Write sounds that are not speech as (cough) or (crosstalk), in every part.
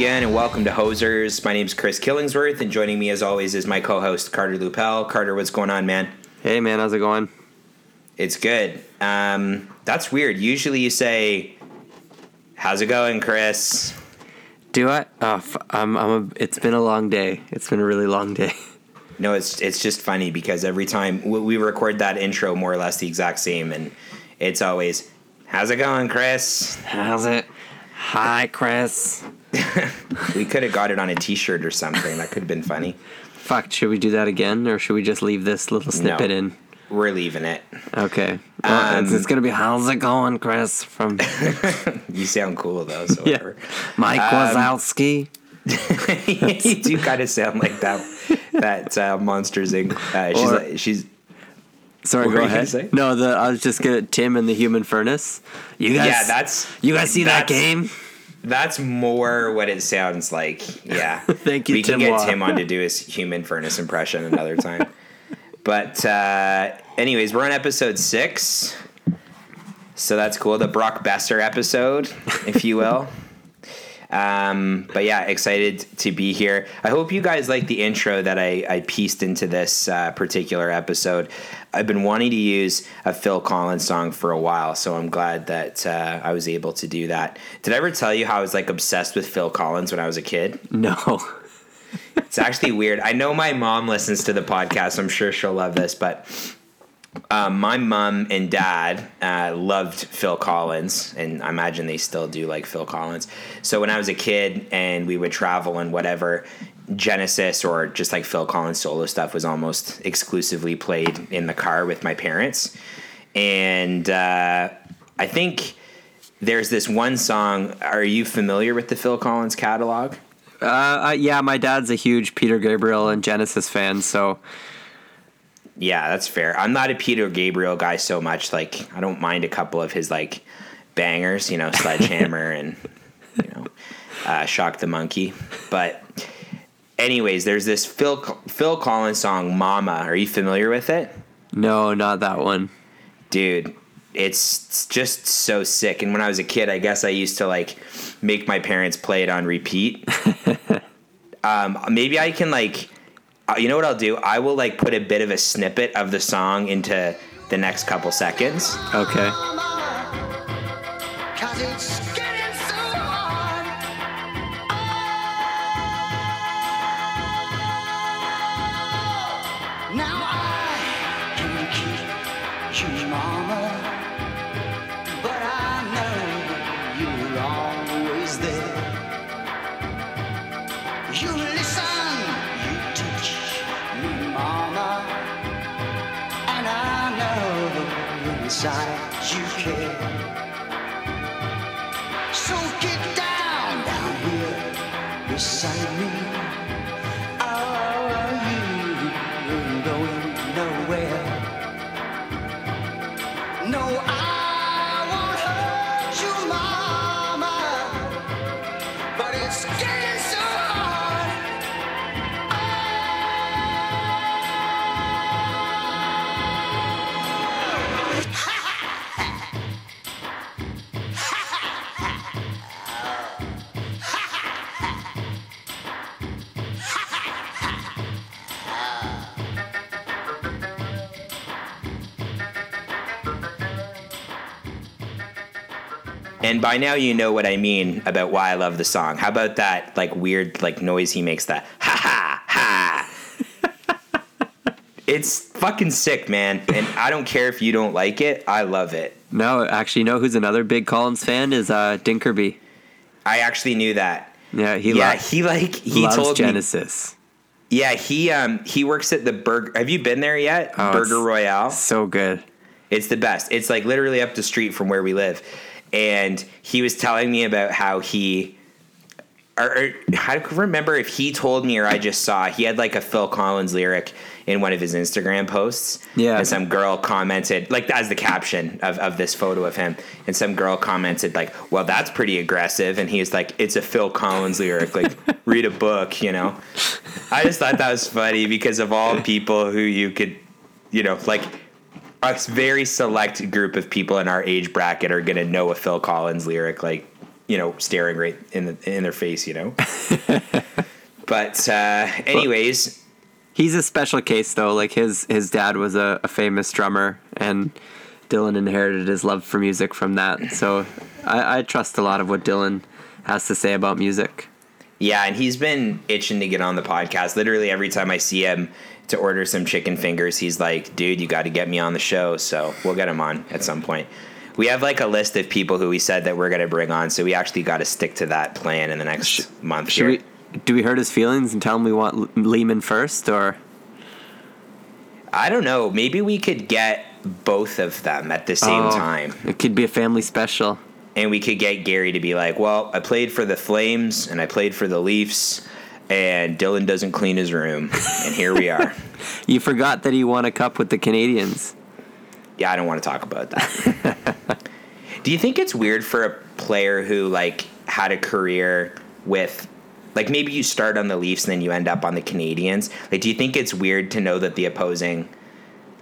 Again, and welcome to Hosers. My name is Chris Killingsworth, and joining me as always is my co-host Carter Lupel. Carter, what's going on, man? Hey man, how's it going? It's good. Um, that's weird. Usually you say, "How's it going, Chris?" Do I? Oh, f- I'm. I'm. A, it's been a long day. It's been a really long day. No, it's it's just funny because every time we, we record that intro, more or less the exact same, and it's always, "How's it going, Chris?" How's it? Hi, Chris. (laughs) we could have got it on a T-shirt or something. That could have been funny. Fuck. Should we do that again, or should we just leave this little snippet No. in? We're leaving it. Okay. Well, it's, Um, it's gonna be "How's it going, Chris?" from (laughs) You sound cool though, so (laughs) yeah, whatever. Mike Um, Wazowski. you do kind of sound like that that uh, Monsters Inc. Uh, she's Or- like, she's Sorry, what go were you gonna ahead. say? No, the I was just gonna Tim and the Human Furnace. You guys, yeah. That's you guys see that game? That's more what it sounds like. Yeah. (laughs) Thank you, We can get. Tim on to do his human furnace impression another time. but uh, anyways, we're on episode six. So that's cool. The Brock Boeser episode, if you will. (laughs) Um, but yeah, excited to be here. I hope you guys like the intro that I, I pieced into this uh, particular episode. I've been wanting to use a Phil Collins song for a while, so I'm glad that uh, I was able to do that. Did I ever tell you how I was like obsessed with Phil Collins when I was a kid? No. (laughs) It's actually weird. I know my mom listens to the podcast. So I'm sure she'll love this, but um, my mom and dad uh, loved Phil Collins, and I imagine they still do like Phil Collins. So when I was a kid and we would travel and whatever, Genesis or just like Phil Collins solo stuff was almost exclusively played in the car with my parents. And uh, I think there's this one song. Are you familiar with the Phil Collins catalog? Uh, uh, yeah, my dad's a huge Peter Gabriel and Genesis fan, so Yeah, that's fair. I'm not a Peter Gabriel guy so much. Like, I don't mind a couple of his like bangers, you know, (laughs) Sledgehammer and you know, uh, Shock the Monkey. But, anyways, there's this Phil Phil Collins song, "Mama." Are you familiar with it, no, not that one. dude? It's just so sick. And when I was a kid, I guess I used to like make my parents play it on repeat. (laughs) um, maybe I can like Uh, you know what I'll do? I will like put a bit of a snippet of the song into the next couple seconds. Okay. Know And by now you know what I mean about why I love the song. How about that like weird like noise he makes that ha ha ha. (laughs) it's fucking sick, man. And I don't care if you don't like it. I love it. No, actually, you know who's another big Collins fan is uh, Dinkerby. I actually knew that. Yeah, he yeah, he like he loves told me Genesis. Yeah, he um he works at the burger. Have you been there yet? Oh, burger Royale. So good. It's the best. It's like literally up the street from where we live. And he was telling me about how he or, or I don't remember if he told me or I just saw he had like a Phil Collins lyric in one of his Instagram posts. Yeah. And some girl commented, like as the caption of, of this photo of him. And some girl commented, like, well, that's pretty aggressive. And he was like, it's a Phil Collins lyric. Like, (laughs) read a book, you know? I just thought that was funny because of all (laughs) people who you could, you know, like a very select group of people in our age bracket are going to know a Phil Collins lyric, like, you know, staring right in the in their face, you know. (laughs) but uh, anyways, He's a special case though. Like his his dad was a, a famous drummer, and Dylan inherited his love for music from that. So I, I trust a lot of what Dylan has to say about music. yeah, and he's been itching to get on the podcast. Literally every time I see him to order some chicken fingers, he's like, "Dude, you got to get me on the show." So we'll get him on at some point. We have like a list of people who we said that we're going to bring on, so we actually got to stick to that plan in the next month. Should here. we? Do we hurt his feelings and tell him we want Leeman first, or I don't know. Maybe we could get both of them at the same Oh, time. It could be a family special. And we could get Gary to be like, well, I played for the Flames and I played for the Leafs, and Dylan doesn't clean his room. And here we are. (laughs) You forgot that he won a cup with the Canadiens. yeah, I don't want to talk about that. (laughs) Do you think it's weird for a player who, like, had a career with. Like maybe you start on the Leafs and then you end up on the Canadiens. Like, do you think it's weird to know that the opposing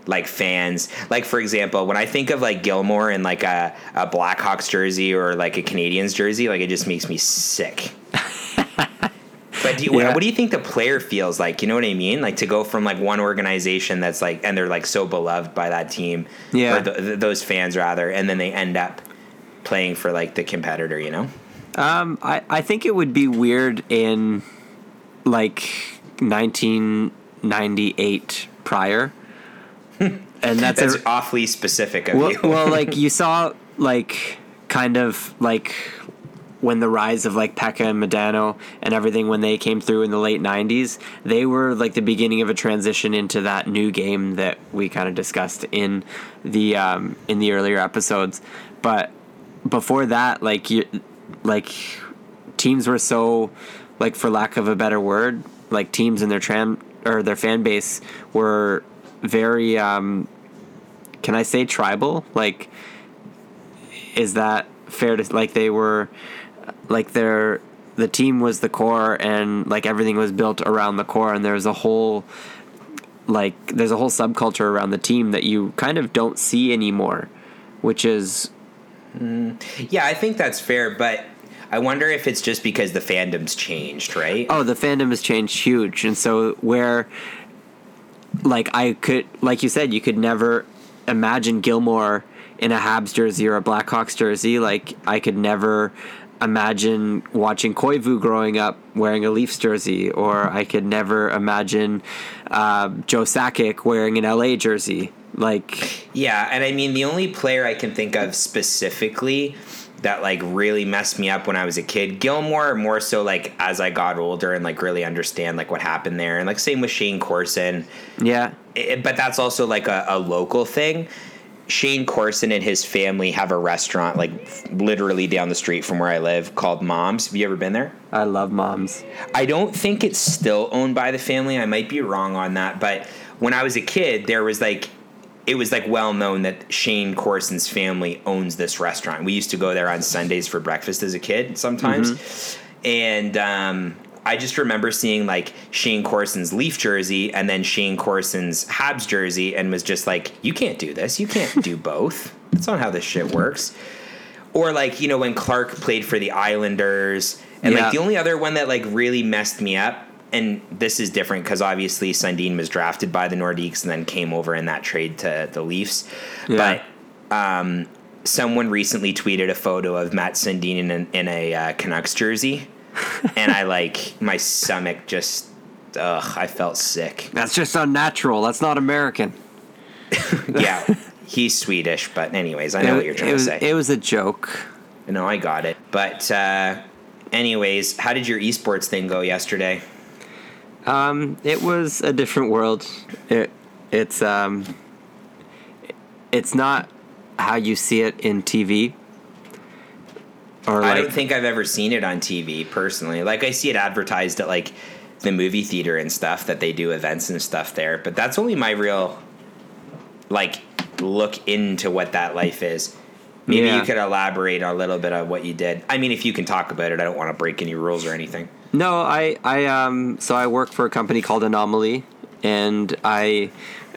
like fans like for example when i think of like gilmour in like a, a blackhawks jersey or like a canadiens jersey like it just makes me sick (laughs) but do you, Yeah. what do you think the player feels like you know what i mean like to go from like one organization that's like and they're like so beloved by that team Yeah. or th- th- those fans rather and then they end up playing for like the competitor you know Um, I, I think it would be weird in like 1998 prior. (laughs) and that's, that's a, awfully specific of well, you well, like (laughs) you saw like kind of like when the rise of like Pekka and Modano and everything when they came through in the late 90s, they were like the beginning of a transition into that new game that we kind of discussed in the um, in the earlier episodes. But before that, like you like teams were so like for lack of a better word, like teams and their tran or their fan base were very um can I say tribal? Like is that fair to like they were like their the team was the core and like everything was built around the core and there's a whole like there's a whole subculture around the team that you kind of don't see anymore which is mm-hmm. yeah i think that's fair but i wonder if it's just because the fandom's changed right? Oh the fandom has changed huge and so where like i could like you said you could never imagine gilmour in a habs jersey or a blackhawks jersey like i could never imagine watching koivu growing up wearing a leafs jersey or i could never imagine uh, joe sakic wearing an la jersey. Like Yeah, and I mean the only player I can think of specifically that like really messed me up when I was a kid, Gilmour more so like as I got older and like really understand like what happened there, and like same with Shayne Corson, yeah. It- but that's also like a, a local thing. Shayne Corson and his family have a restaurant like literally down the street from where I live called Mom's. Have you ever been there? i love moms I don't think it's still owned by the family. I might be wrong on that, but when I was a kid, there was like it was like well known that Shayne Corson's family owns this restaurant. We used to go there on Sundays for breakfast as a kid sometimes. And um I just remember seeing like Shayne Corson's Leaf jersey and then Shayne Corson's Habs jersey and was just like, you can't do this. You can't do (laughs) both. That's not how this shit works. Or like, you know, when Clark played for the Islanders and Yeah. like the only other one that like really messed me up and this is different because obviously Sundin was drafted by the Nordiques and then came over in that trade to the Leafs. Yeah. But um, someone recently tweeted a photo of Mats Sundin in, in a uh, Canucks jersey, (laughs) and I like my stomach just. Ugh, I felt sick. That's just unnatural. That's not American. (laughs) Yeah, he's Swedish, but anyways, I know it, what you're trying was, to say. It was a joke. no, I got it. But uh, anyways, how did your esports thing go yesterday? Um, it was a different world. It, it's um, it's not how you see it in TV. Or I like, don't think I've ever seen it on TV personally. Like I see it advertised at like the movie theater and stuff that they do events and stuff there, but that's only my real like look into what that life is. Maybe Yeah. you could elaborate a little bit on what you did. I mean, if you can talk about it, I don't want to break any rules or anything. No, I I um so I work for a company called Anomaly, and I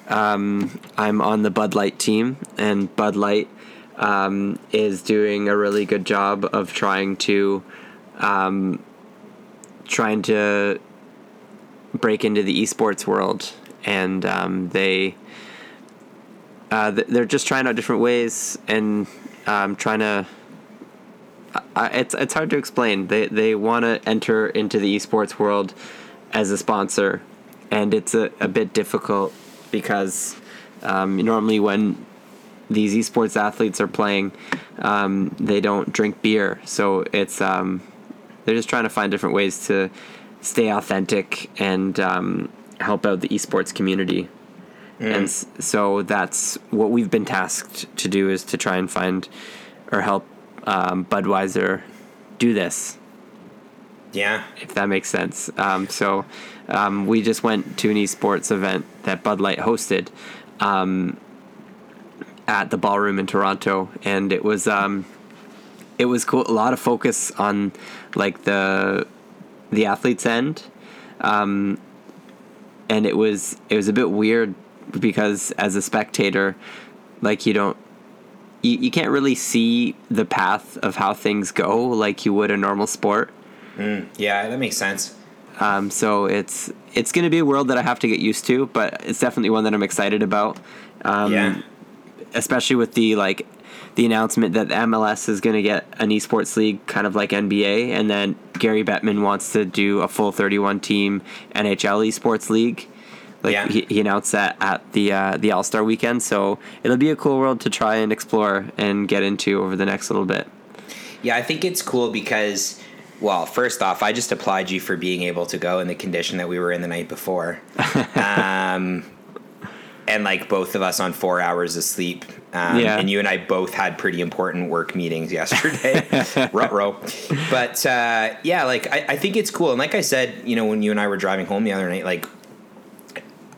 um I'm on the Bud Light team, and Bud Light um is doing a really good job of trying to um trying to break into the esports world, and um, they uh, they're just trying out different ways and um, trying to I, it's it's hard to explain. They they want to enter into the esports world as a sponsor, and it's a, a bit difficult because um, normally when these esports athletes are playing, um, they don't drink beer, so it's um, they're just trying to find different ways to stay authentic and um, help out the esports community. And so that's what we've been tasked to do is to try and find or help um, Budweiser do this, Yeah. if that makes sense. Um, so um, we just went to an esports event that Bud Light hosted um, at the ballroom in Toronto, and it was um, it was cool. A lot of focus on like the the athletes end, um, and it was it was a bit weird because as a spectator, like you don't you, you can't really see the path of how things go like you would a normal sport. Yeah, that makes sense. Um, so it's it's going to be a world that I have to get used to, but it's definitely one that I'm excited about. Um, yeah. Especially with the like the announcement that MLS is going to get an esports league, kind of like NBA, and then Gary Bettman wants to do a full 31 team NHL esports league. Like Yeah. he, he announced that at the uh, the All Star weekend, so it'll be a cool world to try and explore and get into over the next little bit. Yeah, I think it's cool because, well, first off, I just applaud you for being able to go in the condition that we were in the night before. (laughs) um, and like both of us on four hours of sleep. Um, Yeah. And you and I both had pretty important work meetings (laughs) yesterday. (laughs) Ruh-roh. But uh, yeah, like I, I think it's cool. And like I said, you know, when you and I were driving home the other night, like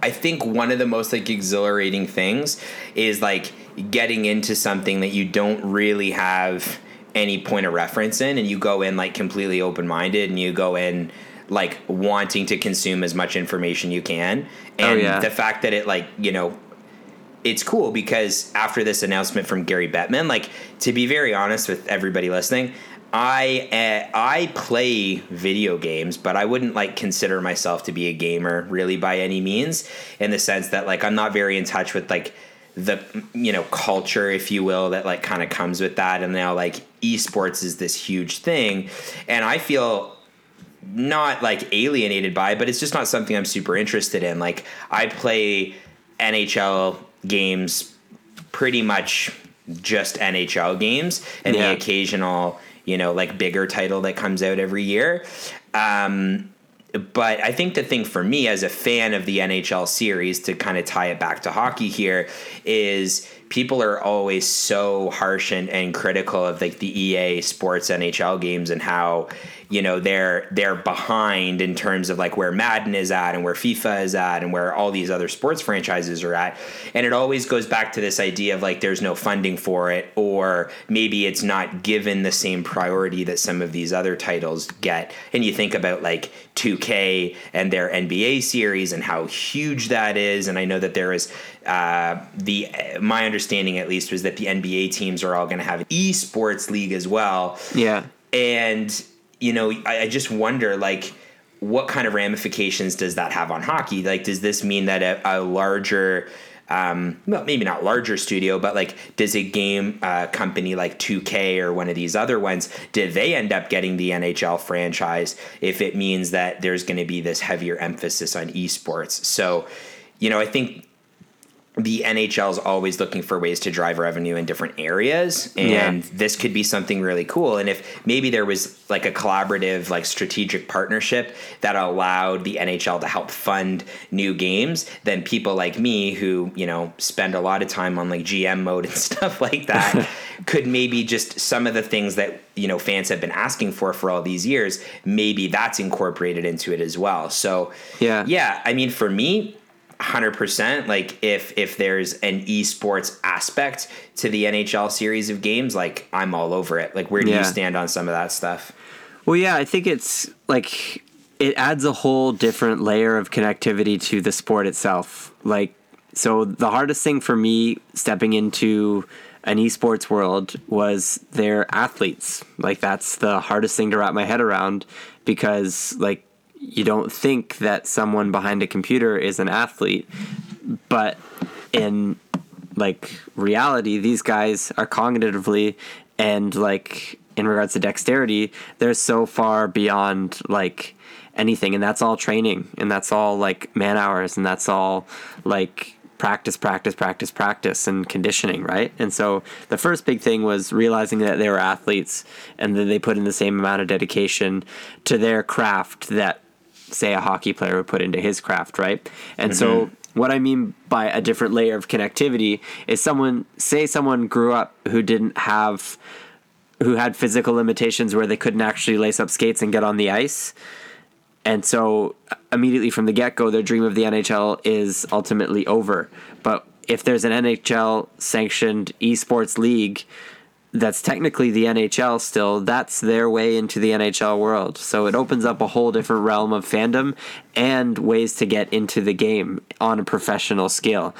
I think one of the most like exhilarating things is like getting into something that you don't really have any point of reference in and you go in like completely open-minded and you go in like wanting to consume as much information you can and Oh, yeah. the fact that it like you know it's cool because after this announcement from Gary Bettman, like to be very honest with everybody listening, I uh, I play video games, but I wouldn't like consider myself to be a gamer really by any means. In the sense that like I'm not very in touch with like the you know culture, if you will, that like kind of comes with that. And now like esports is this huge thing, and I feel not like alienated by, but it's just not something I'm super interested in. Like I play NHL games pretty much just NHL games and Yeah. the occasional, you know, like bigger title that comes out every year. Um, but I think the thing for me as a fan of the NHL series to kind of tie it back to hockey here is people are always so harsh and, and critical of like the EA sports NHL games and how you know they're they're behind in terms of like where Madden is at and where FIFA is at and where all these other sports franchises are at. And it always goes back to this idea of like there's no funding for it or maybe it's not given the same priority that some of these other titles get. And you think about like 2K and their NBA series and how huge that is. And I know that there is uh, the my understanding at least was that the NBA teams are all going to have an esports league as well. Yeah. and you know I, I just wonder like what kind of ramifications does that have on hockey like does this mean that a, a larger um, well, maybe not larger studio, but like, does a game uh, company like 2K or one of these other ones, did they end up getting the NHL franchise if it means that there's going to be this heavier emphasis on esports? So, you know, I think the NHL is always looking for ways to drive revenue in different areas, and Yeah. this could be something really cool. And if maybe there was like a collaborative, like strategic partnership that allowed the NHL to help fund new games, then people like me who you know spend a lot of time on like GM mode and (laughs) stuff like that (laughs) could maybe just some of the things that you know fans have been asking for for all these years, maybe that's incorporated into it as well. So Yeah. yeah. I mean, for me, hundred percent. Like if if there's an esports aspect to the NHL series of games, like I'm all over it. Like where do Yeah. you stand on some of that stuff? Well, yeah, I think it's like it adds a whole different layer of connectivity to the sport itself. Like, so the hardest thing for me stepping into an esports world was their athletes. Like, that's the hardest thing to wrap my head around because, like, you don't think that someone behind a computer is an athlete, but in like reality, these guys are cognitively and like in regards to dexterity, they're so far beyond like anything, and that's all training, and that's all like man hours, and that's all like practice, practice, practice, practice, and conditioning, right? And so the first big thing was realizing that they were athletes, and that they put in the same amount of dedication to their craft that say a hockey player would put into his craft, right? And so mm-hmm. what I mean by a different layer of connectivity is someone say someone grew up who didn't have who had physical limitations where they couldn't actually lace up skates and get on the ice. And so uh, immediately from the get-go their dream of the NHL is ultimately over. But if there's an NHL sanctioned esports league that's technically the NHL still, that's their way into the NHL world. So it opens up a whole different realm of fandom and ways to get into the game on a professional scale.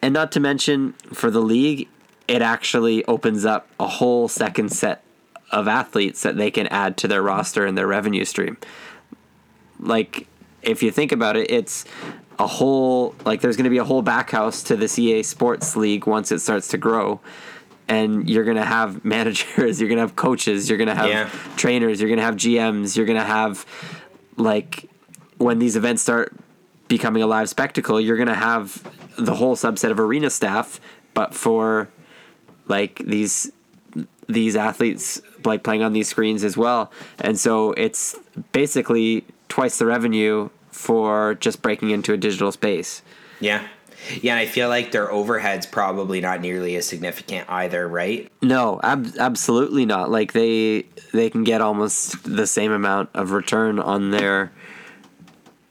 And not to mention, for the league, it actually opens up a whole second set of athletes that they can add to their roster and their revenue stream. Like, if you think about it, it's a whole, like, there's going to be a whole backhouse to this EA Sports League once it starts to grow and you're gonna have (laughs) managers, you're gonna have coaches, you're gonna have Yeah. trainers, you're gonna have GMs, you're gonna have like when these events start becoming a live spectacle, you're gonna have the whole subset of arena staff, but for like these these athletes like playing on these screens as well. And so it's basically twice the revenue for just breaking into a digital space. Yeah. Yeah, and I feel like their overhead's probably not nearly as significant either, right? No, ab- absolutely not. Like they they can get almost the same amount of return on their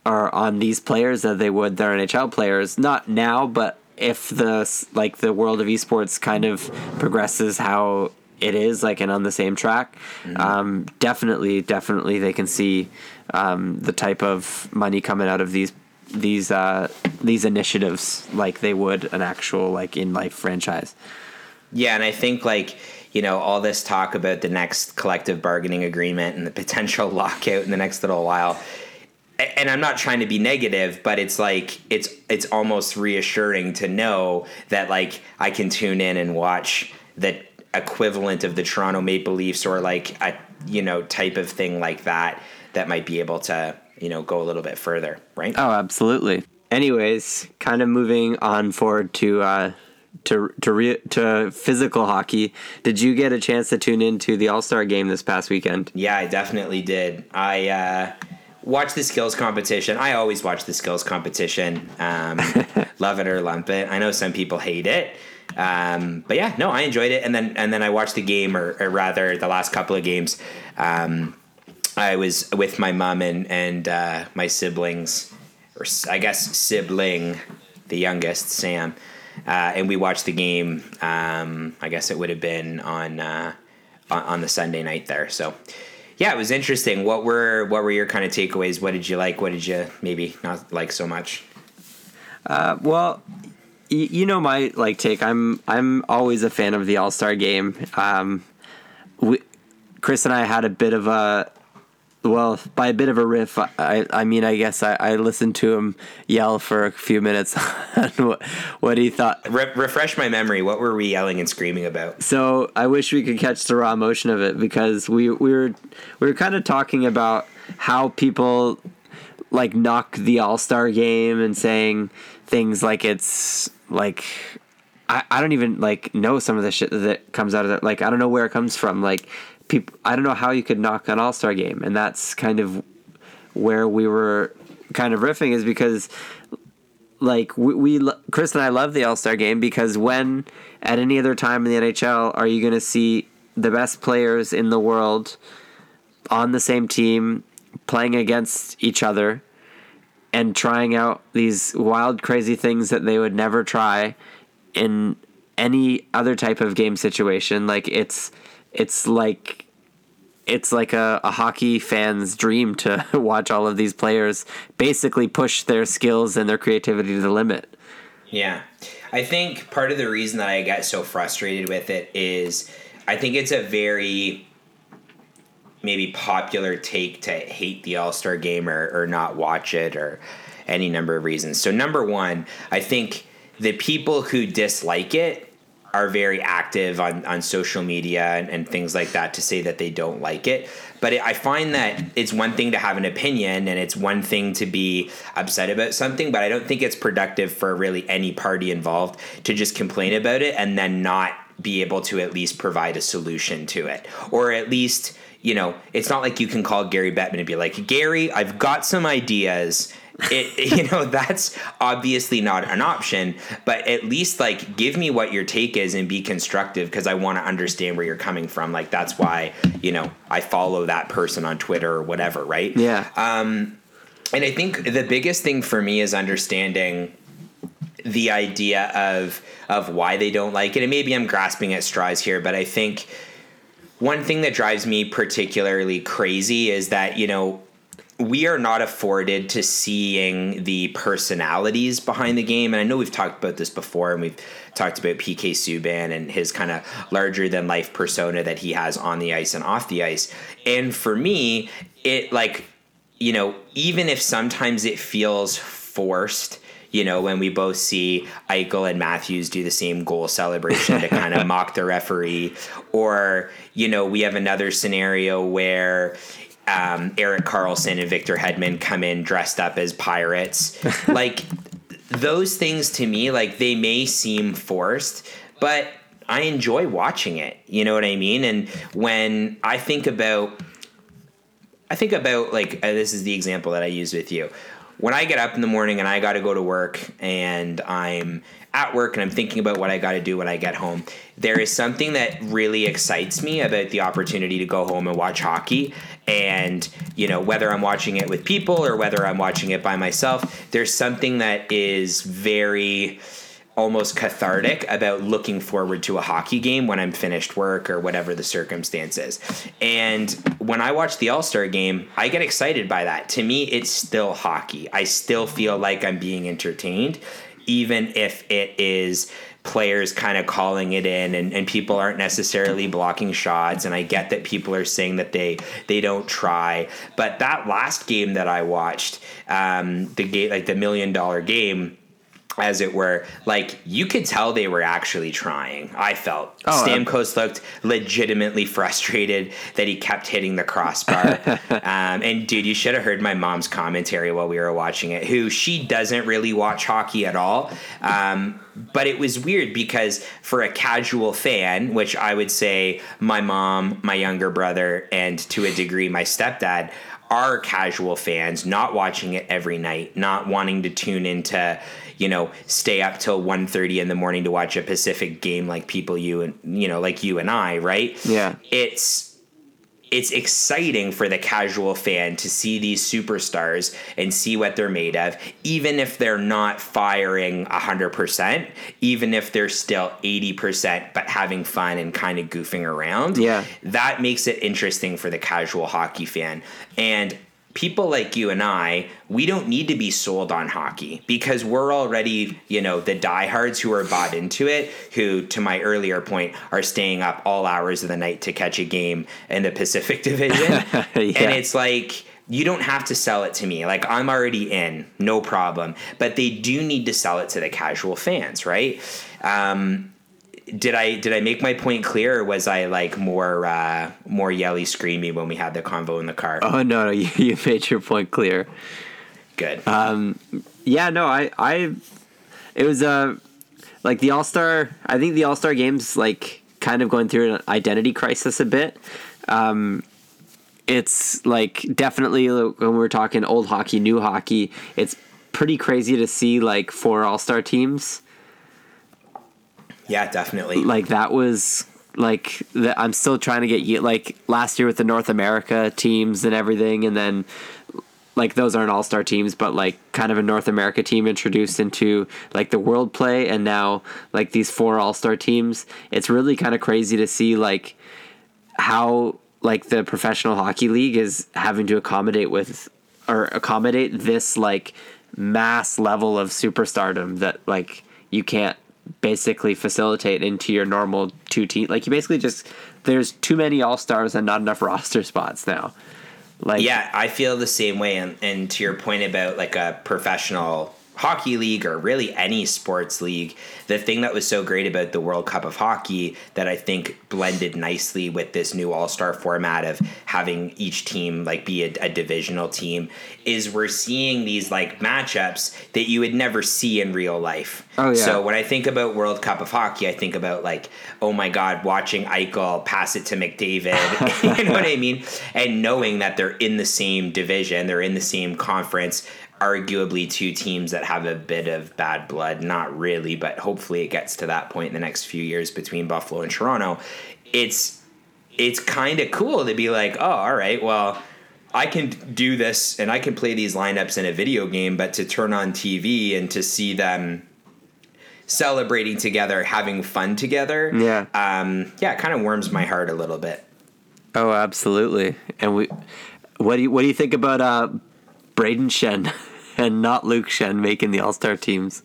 or on these players that they would their NHL players. Not now, but if the like the world of esports kind of progresses how it is, like and on the same track, um, definitely, definitely they can see um, the type of money coming out of these these uh, these initiatives like they would an actual like in life franchise. Yeah, and I think like you know all this talk about the next collective bargaining agreement and the potential (laughs) lockout in the next little while. And I'm not trying to be negative, but it's like it's it's almost reassuring to know that like I can tune in and watch the equivalent of the Toronto Maple Leafs or like a you know type of thing like that that might be able to you know go a little bit further, right? Oh, absolutely. Anyways, kind of moving on forward to uh, to to re- to physical hockey. Did you get a chance to tune into the All Star game this past weekend? Yeah, I definitely did. I uh, watched the skills competition. I always watch the skills competition. Um, (laughs) love it or lump it. I know some people hate it. Um, but yeah, no, I enjoyed it. And then and then I watched the game, or, or rather, the last couple of games. Um, I was with my mom and and uh, my siblings, or I guess sibling, the youngest, Sam, uh, and we watched the game. Um, I guess it would have been on, uh, on the Sunday night there. So, yeah, it was interesting. What were what were your kind of takeaways? What did you like? What did you maybe not like so much? Uh, well, you know my like take. I'm I'm always a fan of the All Star game. Um, we, Chris and I had a bit of a well, by a bit of a riff, I, I mean, I guess I, I listened to him yell for a few minutes (laughs) on what, what he thought. Re- refresh my memory. What were we yelling and screaming about? So I wish we could catch the raw emotion of it because we, we were we were kind of talking about how people like knock the All Star game and saying things like it's like I, I don't even like know some of the shit that comes out of that. Like I don't know where it comes from. Like people, I don't know how you could knock an All Star game, and that's kind of where we were kind of riffing is because like we, we Chris and I love the All Star game because when at any other time in the NHL are you going to see the best players in the world on the same team playing against each other and trying out these wild crazy things that they would never try in any other type of game situation? Like it's it's like it's like a, a hockey fan's dream to (laughs) watch all of these players basically push their skills and their creativity to the limit Yeah. I think part of the reason that I get so frustrated with it is I think it's a very maybe popular take to hate the All Star game or, or not watch it or any number of reasons. So, number one, I think the people who dislike it are very active on, on social media and, and things like that to say that they don't like it. But it, I find that it's one thing to have an opinion and it's one thing to be upset about something, but I don't think it's productive for really any party involved to just complain about it and then not be able to at least provide a solution to it. Or at least, you know, it's not like you can call Gary Bettman and be like, Gary, I've got some ideas it (laughs) you know that's obviously not an option but at least like give me what your take is and be constructive because i want to understand where you're coming from. Like that's why you know i follow that person on twitter or whatever right? Yeah. Um and i think the biggest thing for me is understanding the idea of of why they don't like it and maybe i'm grasping at straws here but i think one thing that drives me particularly crazy is that you know we are not afforded to seeing the personalities behind the game. And I know we've talked about this before, and we've talked about PK Subban and his kind of larger than life persona that he has on the ice and off the ice. And for me, it like, you know, even if sometimes it feels forced, you know, when we both see Eichel and Matthews do the same goal celebration to kind of (laughs) mock the referee, or, you know, we have another scenario where, um, Erik Karlsson and Victor Hedman come in dressed up as pirates. (laughs) like those things to me, like they may seem forced, but I enjoy watching it. You know what I mean? And when I think about, I think about like uh, this is the example that I use with you. When I get up in the morning and I got to go to work and I'm at work and I'm thinking about what I got to do when I get home, there is something that really excites me about the opportunity to go home and watch hockey. And, you know, whether I'm watching it with people or whether I'm watching it by myself, there's something that is very almost cathartic about looking forward to a hockey game when I'm finished work or whatever the circumstances. And when I watch the All Star game, I get excited by that. To me, it's still hockey. I still feel like I'm being entertained, even if it is players kind of calling it in and, and people aren't necessarily blocking shots and I get that people are saying that they they don't try but that last game that I watched um the game like the million dollar game as it were, like you could tell they were actually trying. I felt Oh, Stamkos looked legitimately frustrated that he kept hitting the crossbar. (laughs) um, and dude, you should have heard my mom's commentary while we were watching it. Who she doesn't really watch hockey at all. Um, but it was weird because for a casual fan, which I would say my mom, my younger brother, and to a degree my stepdad are casual fans, not watching it every night, not wanting to tune into, you know, stay up till 1.30 in the morning to watch a Pacific game like people you and you know, like you and I, right? Yeah. It's it's exciting for the casual fan to see these superstars and see what they're made of, even if they're not firing 100%, even if they're still 80%, but having fun and kind of goofing around. Yeah. That makes it interesting for the casual hockey fan. And people like you and I, we don't need to be sold on hockey because we're already, you know, the diehards who are bought into it, who, to my earlier point, are staying up all hours of the night to catch a game in the Pacific (laughs) Division. (laughs) Yeah. And it's like, you don't have to sell it to me. Like, I'm already in, no problem. But they do need to sell it to the casual fans, right? Um, did I did I make my point clear, or was I like more uh, more yelly screamy when we had the convo in the car? Oh no, no, (laughs) you, you made your point clear. Good. Um, Yeah, no, I, I, it was uh, like the All Star. I think the All Star games like kind of going through an identity crisis a bit. Um, it's like definitely when we're talking old hockey, new hockey. It's pretty crazy to see like four All Star teams. Yeah, definitely. Like that was like the, I'm still trying to get like last year with the North America teams and everything, and then like those aren't all star teams, but like kind of a North America team introduced into like the world play, and now like these four all star teams. It's really kind of crazy to see like how like the professional hockey league is having to accommodate with or accommodate this like mass level of superstardom that like you can't basically facilitate into your normal two team like you basically just there's too many all stars and not enough (laughs) roster spots now like Yeah, I feel the same way. And, and to your point about like a professional hockey league or really any sports league, the thing that was so great about the World Cup of Hockey that I think blended nicely with this new All Star format of having each team like be a, a divisional team is we're seeing these like matchups that you would never see in real life. Oh, yeah. So when I think about World Cup of Hockey, I think about like, oh my God, watching Eichel pass it to McDavid. (laughs) you know what I mean? And knowing that they're in the same division, they're in the same conference, arguably two teams that have a bit of bad blood. Not really, but hopefully it gets to that point in the next few years between Buffalo and Toronto. It's it's kind of cool to be like, oh, all right, well, I can do this and I can play these lineups in a video game, but to turn on TV and to see them celebrating together, having fun together, Yeah. um, yeah, it kind of warms my heart a little bit. oh absolutely and we what do you what do you think about uh brayden schenn (laughs) and not luke schenn making the all-star teams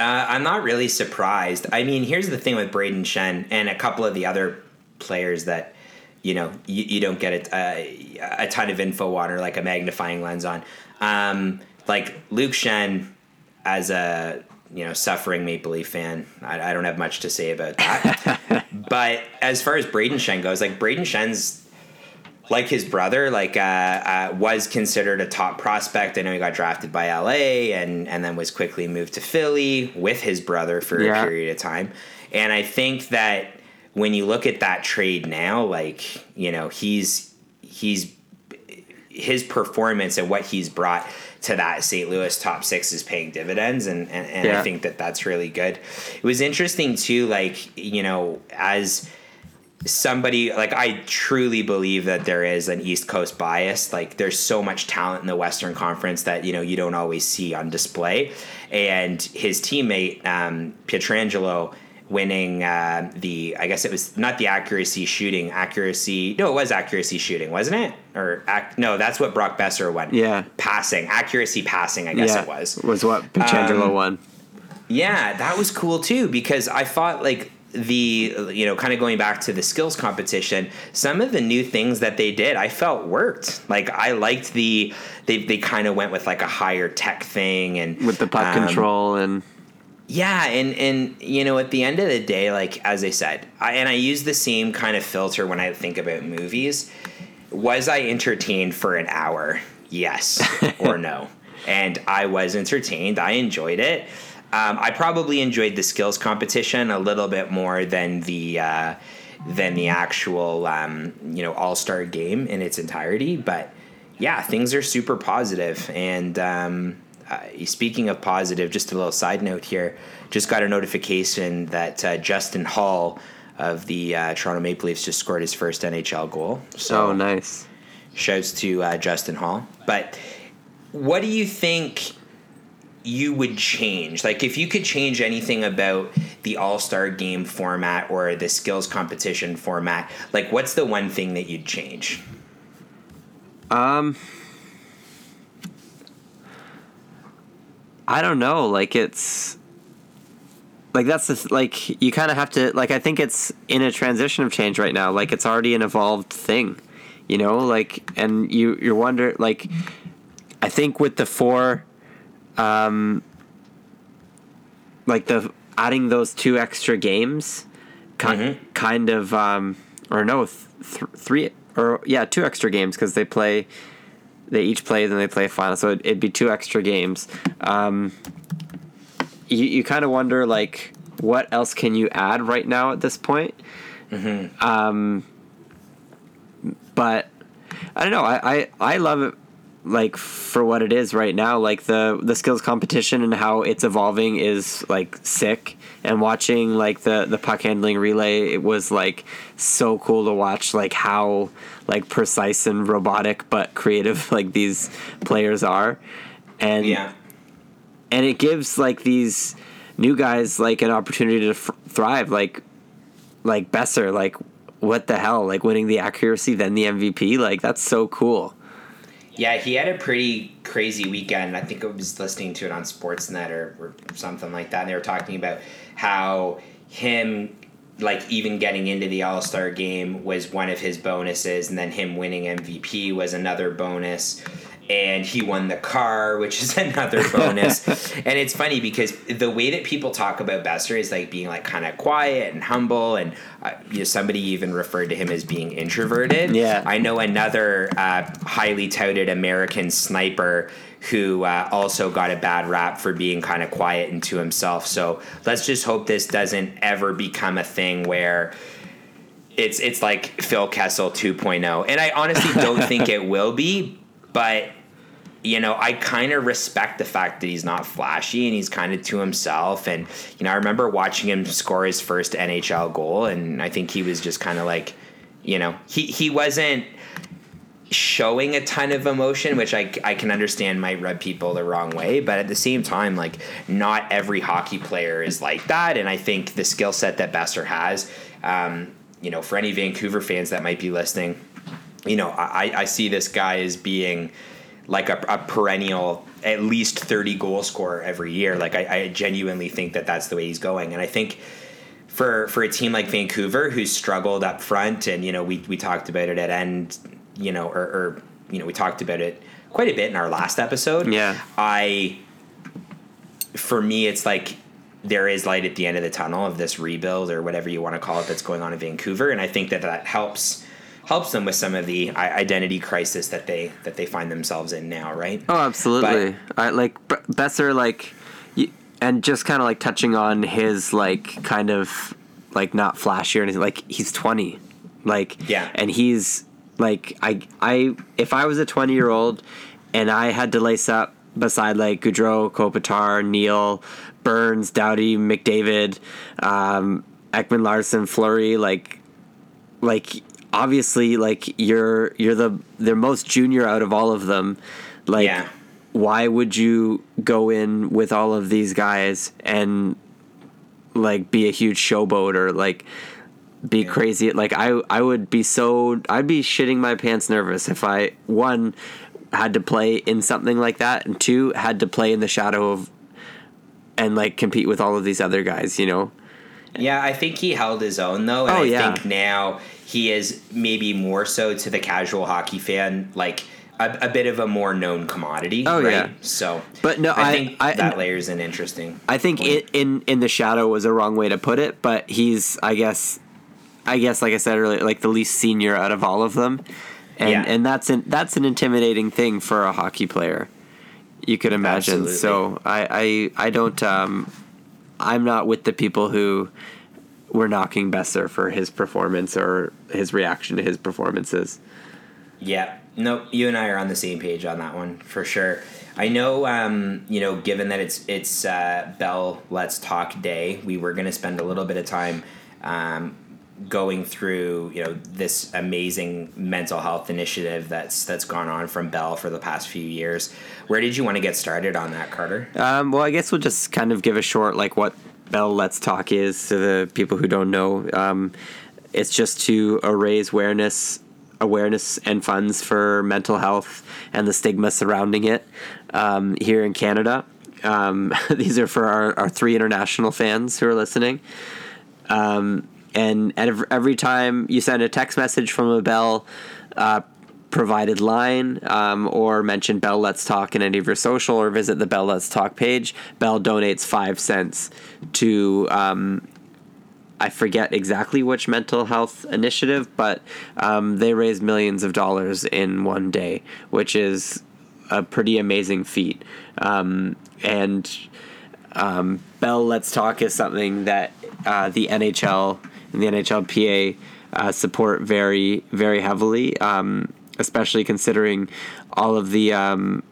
Uh, I'm not really surprised. I mean, here's the thing with Brayden Schenn and a couple of the other players that you know you, you don't get a, a, a ton of info on or like a magnifying lens on. Um, like Luke Schenn, as a you know suffering Maple Leaf fan, I, I don't have much to say about that. (laughs) but as far as Brayden Schenn goes, like Brayden Schenn's like his brother, like uh, uh, was considered a top prospect. I know he got drafted by LA and and then was quickly moved to Philly with his brother for Yeah. a period of time. And I think that when you look at that trade now, like you know he's he's his performance and what he's brought to that St. Louis top six is paying dividends, and and, and Yeah. I think that that's really good. It was interesting too, like you know as somebody like I truly believe that there is an East Coast bias. Like there's so much talent in the Western Conference that you know you don't always see on display. And his teammate um, Pietrangelo winning uh, the I guess it was not the accuracy shooting accuracy no it was accuracy shooting wasn't it or ac- no that's what Brock Boeser won Yeah. passing accuracy passing I guess yeah it was was what Pietrangelo Um, won yeah, that was cool too because I thought like the you know kind of going back to the skills competition some of the new things that they did i felt worked like i liked the they, they kind of went with like a higher tech thing and with the puck um, control and yeah, and and you know, at the end of the day, like as I said, I, and I use the same kind of filter when I think about movies. Was I entertained for an hour? Yes or no? (laughs) And I was entertained. I enjoyed it. Um, I probably enjoyed the skills competition a little bit more than the uh, than the actual um, you know All Star game in its entirety. But yeah, things are super positive. And um, uh, speaking of positive, just a little side note here. Just got a notification that uh, Justin Holl of the uh, Toronto Maple Leafs just scored his first NHL goal. So oh nice shouts to uh, Justin Holl. But what do you think you would change? Like, if you could change anything about the All Star game format or the skills competition format, like, what's the one thing that you'd change? Um, I don't know. Like, it's like that's the, like you kind of have to like I think it's in a transition of change right now. Like, it's already an evolved thing, you know. Like, and you you're wonder like I think with the four um, like the adding those two extra games, ki- kind of um or no th- th- three or yeah two extra games because they play they each play then they play a final so it'd, it'd be two extra games. Um, you, you kind of wonder like what else can you add right now at this point? Um, but i don't know I, I i love it like for what it is right now like the the skills competition and how it's evolving is like sick. And watching like the the puck handling relay it was like so cool to watch like how like precise and robotic but creative (laughs) like these players are. And Yeah. and it gives like these new guys like an opportunity to f- thrive like like Boeser like what the hell? Like winning the accuracy then the MVP like that's so cool Yeah, he had a pretty crazy weekend. I think I was listening to it on Sportsnet or, or something like that. And they were talking about how him, like, even getting into the All Star game was one of his bonuses, and then him winning MVP was another bonus. And he won the car, which is (laughs) another bonus. (laughs) and it's funny because the way that people talk about Boeser is like being like kind of quiet and humble, and uh, you know, somebody even referred to him as being introverted. Yeah. I know another uh, highly touted American sniper who uh, also got a bad rap for being kind of quiet and to himself. So let's just hope this doesn't ever become a thing where it's it's like Phil Kessel 2.0. And I honestly don't think (laughs) it will be, but you know, I kind of respect the fact that he's not flashy and he's kind of to himself. And, you know, I remember watching him score his first NHL goal, and I think he was just kind of like, you know, he, he wasn't showing a ton of emotion, which I, I can understand might rub people the wrong way. But at the same time, like, not every hockey player is like that. And I think the skill set that Boeser has, um, you know, for any Vancouver fans that might be listening, you know, I, I see this guy as being like a, a perennial at least 30 goal scorer every year. Like I, I genuinely think that that's the way he's going. And I think for, for a team like Vancouver who's struggled up front and, you know, we, we talked about it at end, you know, or, or, you know, we talked about it quite a bit in our last episode. Yeah. I, for me, it's like there is light at the end of the tunnel of this rebuild or whatever you want to call it that's going on in Vancouver. And I think that that helps helps them with some of the identity crisis that they that they find themselves in now, right? Oh, absolutely. I like Boeser, like, and just kind of like touching on his like kind of like not flashy or anything. Like he's twenty, like Yeah. and he's like I I if I was a twenty year old and I had to lace up beside like Gaudreau, Kopitar, Neal, Burns, Doughty, McDavid, um, Ekman Larsson, Fleury, like like obviously like you're you're the the most junior out of all of them like Yeah. why would you go in with all of these guys and like be a huge showboat or like be Yeah. crazy like i i would be so i'd be shitting my pants nervous if i one had to play in something like that and two had to play in the shadow of and like compete with all of these other guys you know Yeah, I think he held his own though, and Oh, I yeah. think now he is maybe more so to the casual hockey fan, like a, a bit of a more known commodity. Oh, right? yeah. So, But no, I, I- think I- that layers in interesting. I think it, in in the shadow was a wrong way to put it, but he's I guess I guess like I said earlier, like the least senior out of all of them, and Yeah. and that's an that's an intimidating thing for a hockey player. You could imagine. Absolutely. So I I I don't um I'm not with the people who were knocking Boeser for his performance or his reaction to his performances. Yeah. nope. you and I are on the same page on that one for sure. I know, um, you know, given that it's it's uh, Bell Let's Talk Day, we were going to spend a little bit of time um, going through, you know, this amazing mental health initiative that's that's gone on from Bell for the past few years. Where did you want to get started on that, Carter? Um, well, I guess we'll just kind of give a short like what Bell Let's Talk is to the people who don't know. Um, it's just to raise awareness, awareness and funds for mental health and the stigma surrounding it um, here in Canada. Um, (laughs) these are for our, our three international fans who are listening. Um, and every, every time you send a text message from a Bell uh, provided line um, or mention Bell Let's Talk in any of your social or visit the Bell Let's Talk page, Bell donates five cents to. Um, I forget exactly which mental health initiative, but um, they raise millions of dollars in one day, which is a pretty amazing feat. Um, and um, Bell Let's Talk is something that uh, the NHL and the NHLPA uh, support very, very heavily, um, especially considering all of the um,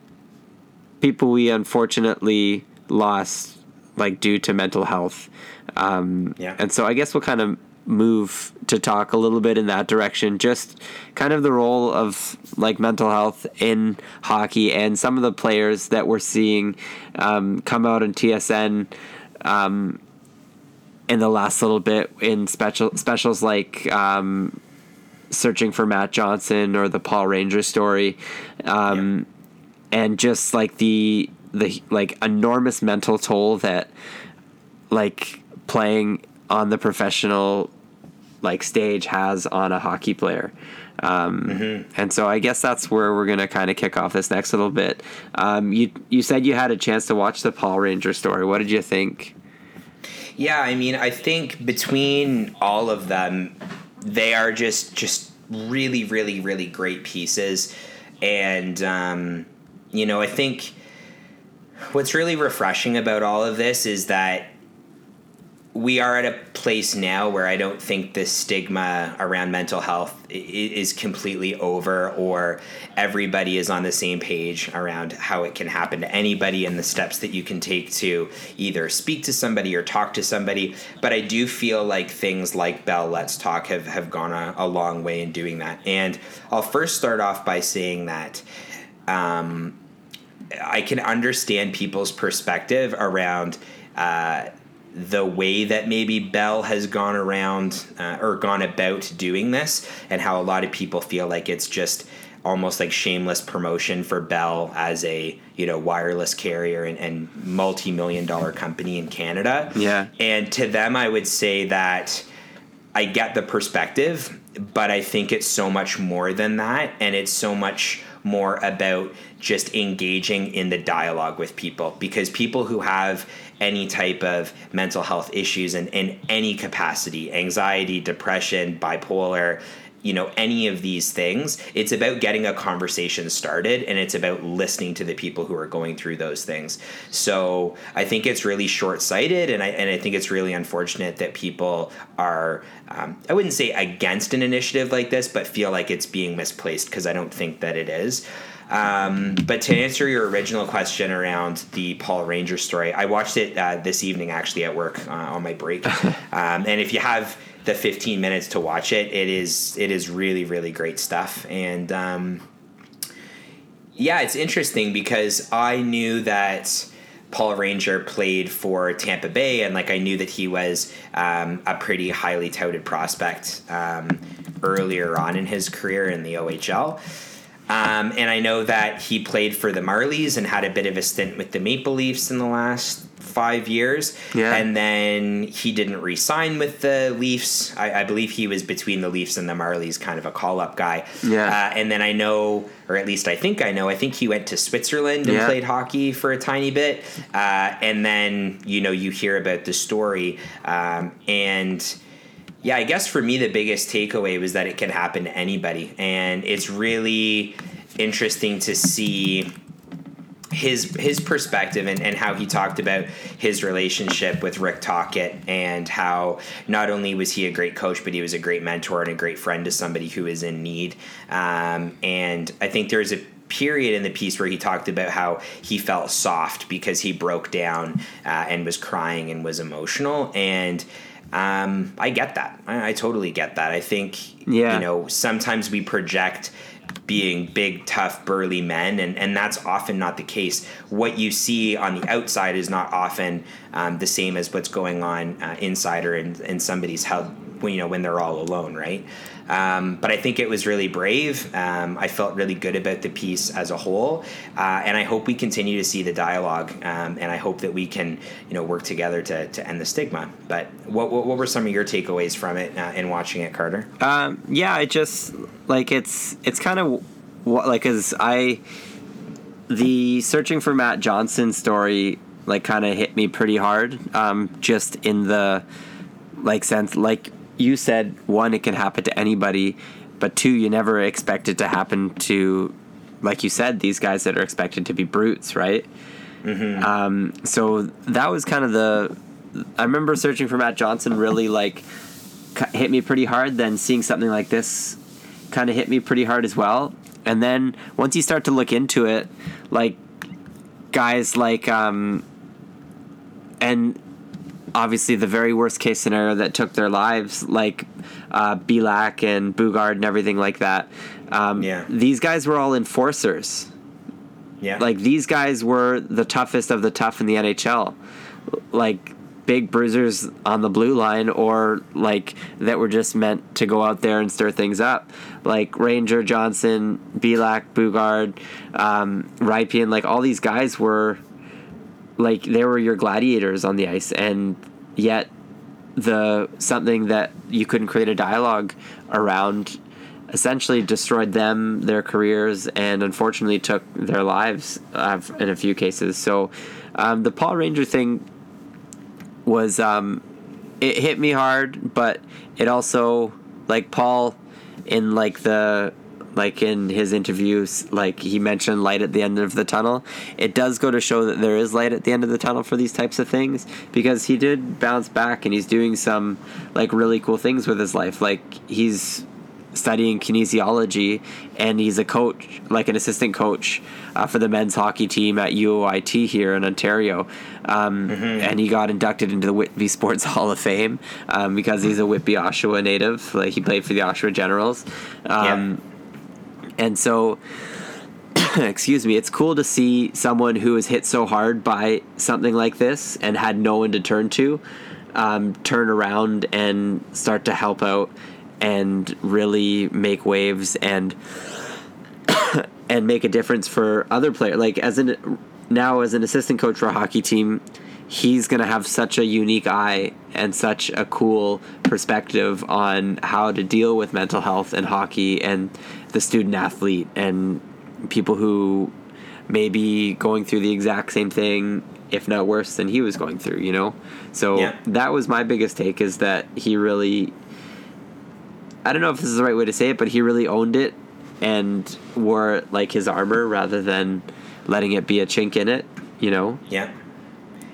people we unfortunately lost, like due to mental health. Um, Yeah. And so I guess we'll kind of move to talk a little bit in that direction, just kind of the role of like mental health in hockey and some of the players that we're seeing um, come out in TSN um, in the last little bit in special specials like um, searching for Matt Johnson or the Paul Ranger story, um, and just like the the like enormous mental toll that like playing on the professional like stage has on a hockey player. Um, And so I guess that's where we're gonna kind of kick off this next little bit. Um, you you said you had a chance to watch the Paul Ranger story. What did you think? Yeah, I mean, I think between all of them, they are just just really, really, really great pieces, and um, you know, I think what's really refreshing about all of this is that we are at a place now where I don't think the stigma around mental health is completely over, or everybody is on the same page around how it can happen to anybody and the steps that you can take to either speak to somebody or talk to somebody. But I do feel like things like Bell Let's Talk have, have gone a, a long way in doing that. And I'll first start off by saying that. Um, I can understand people's perspective around uh, the way that maybe Bell has gone around uh, or gone about doing this, and how a lot of people feel like it's just almost like shameless promotion for Bell as a you know wireless carrier and, and multi-million dollar company in Canada. Yeah. and to them, I would say that. I get the perspective, but I think it's so much more than that. And it's so much more about just engaging in the dialogue with people because people who have any type of mental health issues in, in any capacity anxiety, depression, bipolar, you know, any of these things, it's about getting a conversation started and it's about listening to the people who are going through those things. So I think it's really short sighted and I, and I think it's really unfortunate that people are, um, I wouldn't say against an initiative like this, but feel like it's being misplaced because I don't think that it is. Um, but to answer your original question around the Paul Ranger story, I watched it uh, this evening actually at work uh, on my break. (laughs) um, and if you have the 15 minutes to watch it, it is it is really really great stuff. And um, yeah, it's interesting because I knew that Paul Ranger played for Tampa Bay, and like I knew that he was um, a pretty highly touted prospect um, earlier on in his career in the OHL. Um, and I know that he played for the Marlies and had a bit of a stint with the Maple Leafs in the last five years. Yeah. And then he didn't re sign with the Leafs. I, I believe he was between the Leafs and the Marlies, kind of a call up guy. Yeah. Uh, and then I know, or at least I think I know, I think he went to Switzerland and Yeah. played hockey for a tiny bit. Uh, and then, you know, you hear about the story. Um, and yeah, I guess for me, the biggest takeaway was that it can happen to anybody. And it's really interesting to see his his perspective and, and how he talked about his relationship with Rick Tocchet and how not only was he a great coach, but he was a great mentor and a great friend to somebody who is in need. Um, and I think there's a period in the piece where he talked about how he felt soft because he broke down uh, and was crying and was emotional and um, I get that. I, I totally get that. I think Yeah. you know sometimes we project being big, tough, burly men, and, and that's often not the case. What you see on the outside is not often um, the same as what's going on uh, inside or in, in somebody's health when you know when they're all alone, right? Um, but I think it was really brave. Um, I felt really good about the piece as a whole, uh, and I hope we continue to see the dialogue. Um, and I hope that we can, you know, work together to, to end the stigma. But what, what, what were some of your takeaways from it uh, in watching it, Carter? Um, yeah, it just like it's it's kind of like as I the searching for Matt Johnson story like kind of hit me pretty hard. Um, just in the like sense, like you said, one it can happen to anybody, but two you never expect it to happen to, like you said, these guys that are expected to be brutes, right? Mm-hmm. Um, so that was kind of the. I remember searching for Matt Johnson really like hit me pretty hard. Then seeing something like this kind of hit me pretty hard as well. And then once you start to look into it, like guys like um, and obviously the very worst case scenario that took their lives, like uh, Belak and Boogaard and everything like that. Um, Yeah. These guys were all enforcers. Yeah. Like these guys were the toughest of the tough in the NHL. Like big bruisers on the blue line or like that were just meant to go out there and stir things up. Like Ranger, Johnson, Belak, Boogaard, um, Rypien, like all these guys were like they were your gladiators on the ice and yet the something that you couldn't create a dialogue around essentially destroyed them their careers and unfortunately took their lives uh, in a few cases. So um, the paul ranger thing was um, it hit me hard but it also like paul in like the like in his interviews like he mentioned light at the end of the tunnel. It does go to show that there is light at the end of the tunnel for these types of things because he did bounce back and he's doing some like really cool things with his life. Like he's studying kinesiology and he's a coach like an assistant coach uh, for the men's hockey team at UOIT here in Ontario. Um, and he got inducted into the Whitby (laughs) Sports Hall of Fame um, because he's a Whitby Oshawa native. Like he played for the Oshawa Generals. Um, and so (coughs) excuse me it's cool to see someone who was hit so hard by something like this and had no one to turn to um, turn around and start to help out and really make waves and (coughs) and make a difference for other players like as an now as an assistant coach for a hockey team he's going to have such a unique eye and such a cool perspective on how to deal with mental health and hockey and the student athlete and people who may be going through the exact same thing if not worse than he was going through you know so Yeah. that was my biggest take is that he really i don't know if this is the right way to say it but he really owned it and wore like his armor rather than letting it be a chink in it you know Yeah.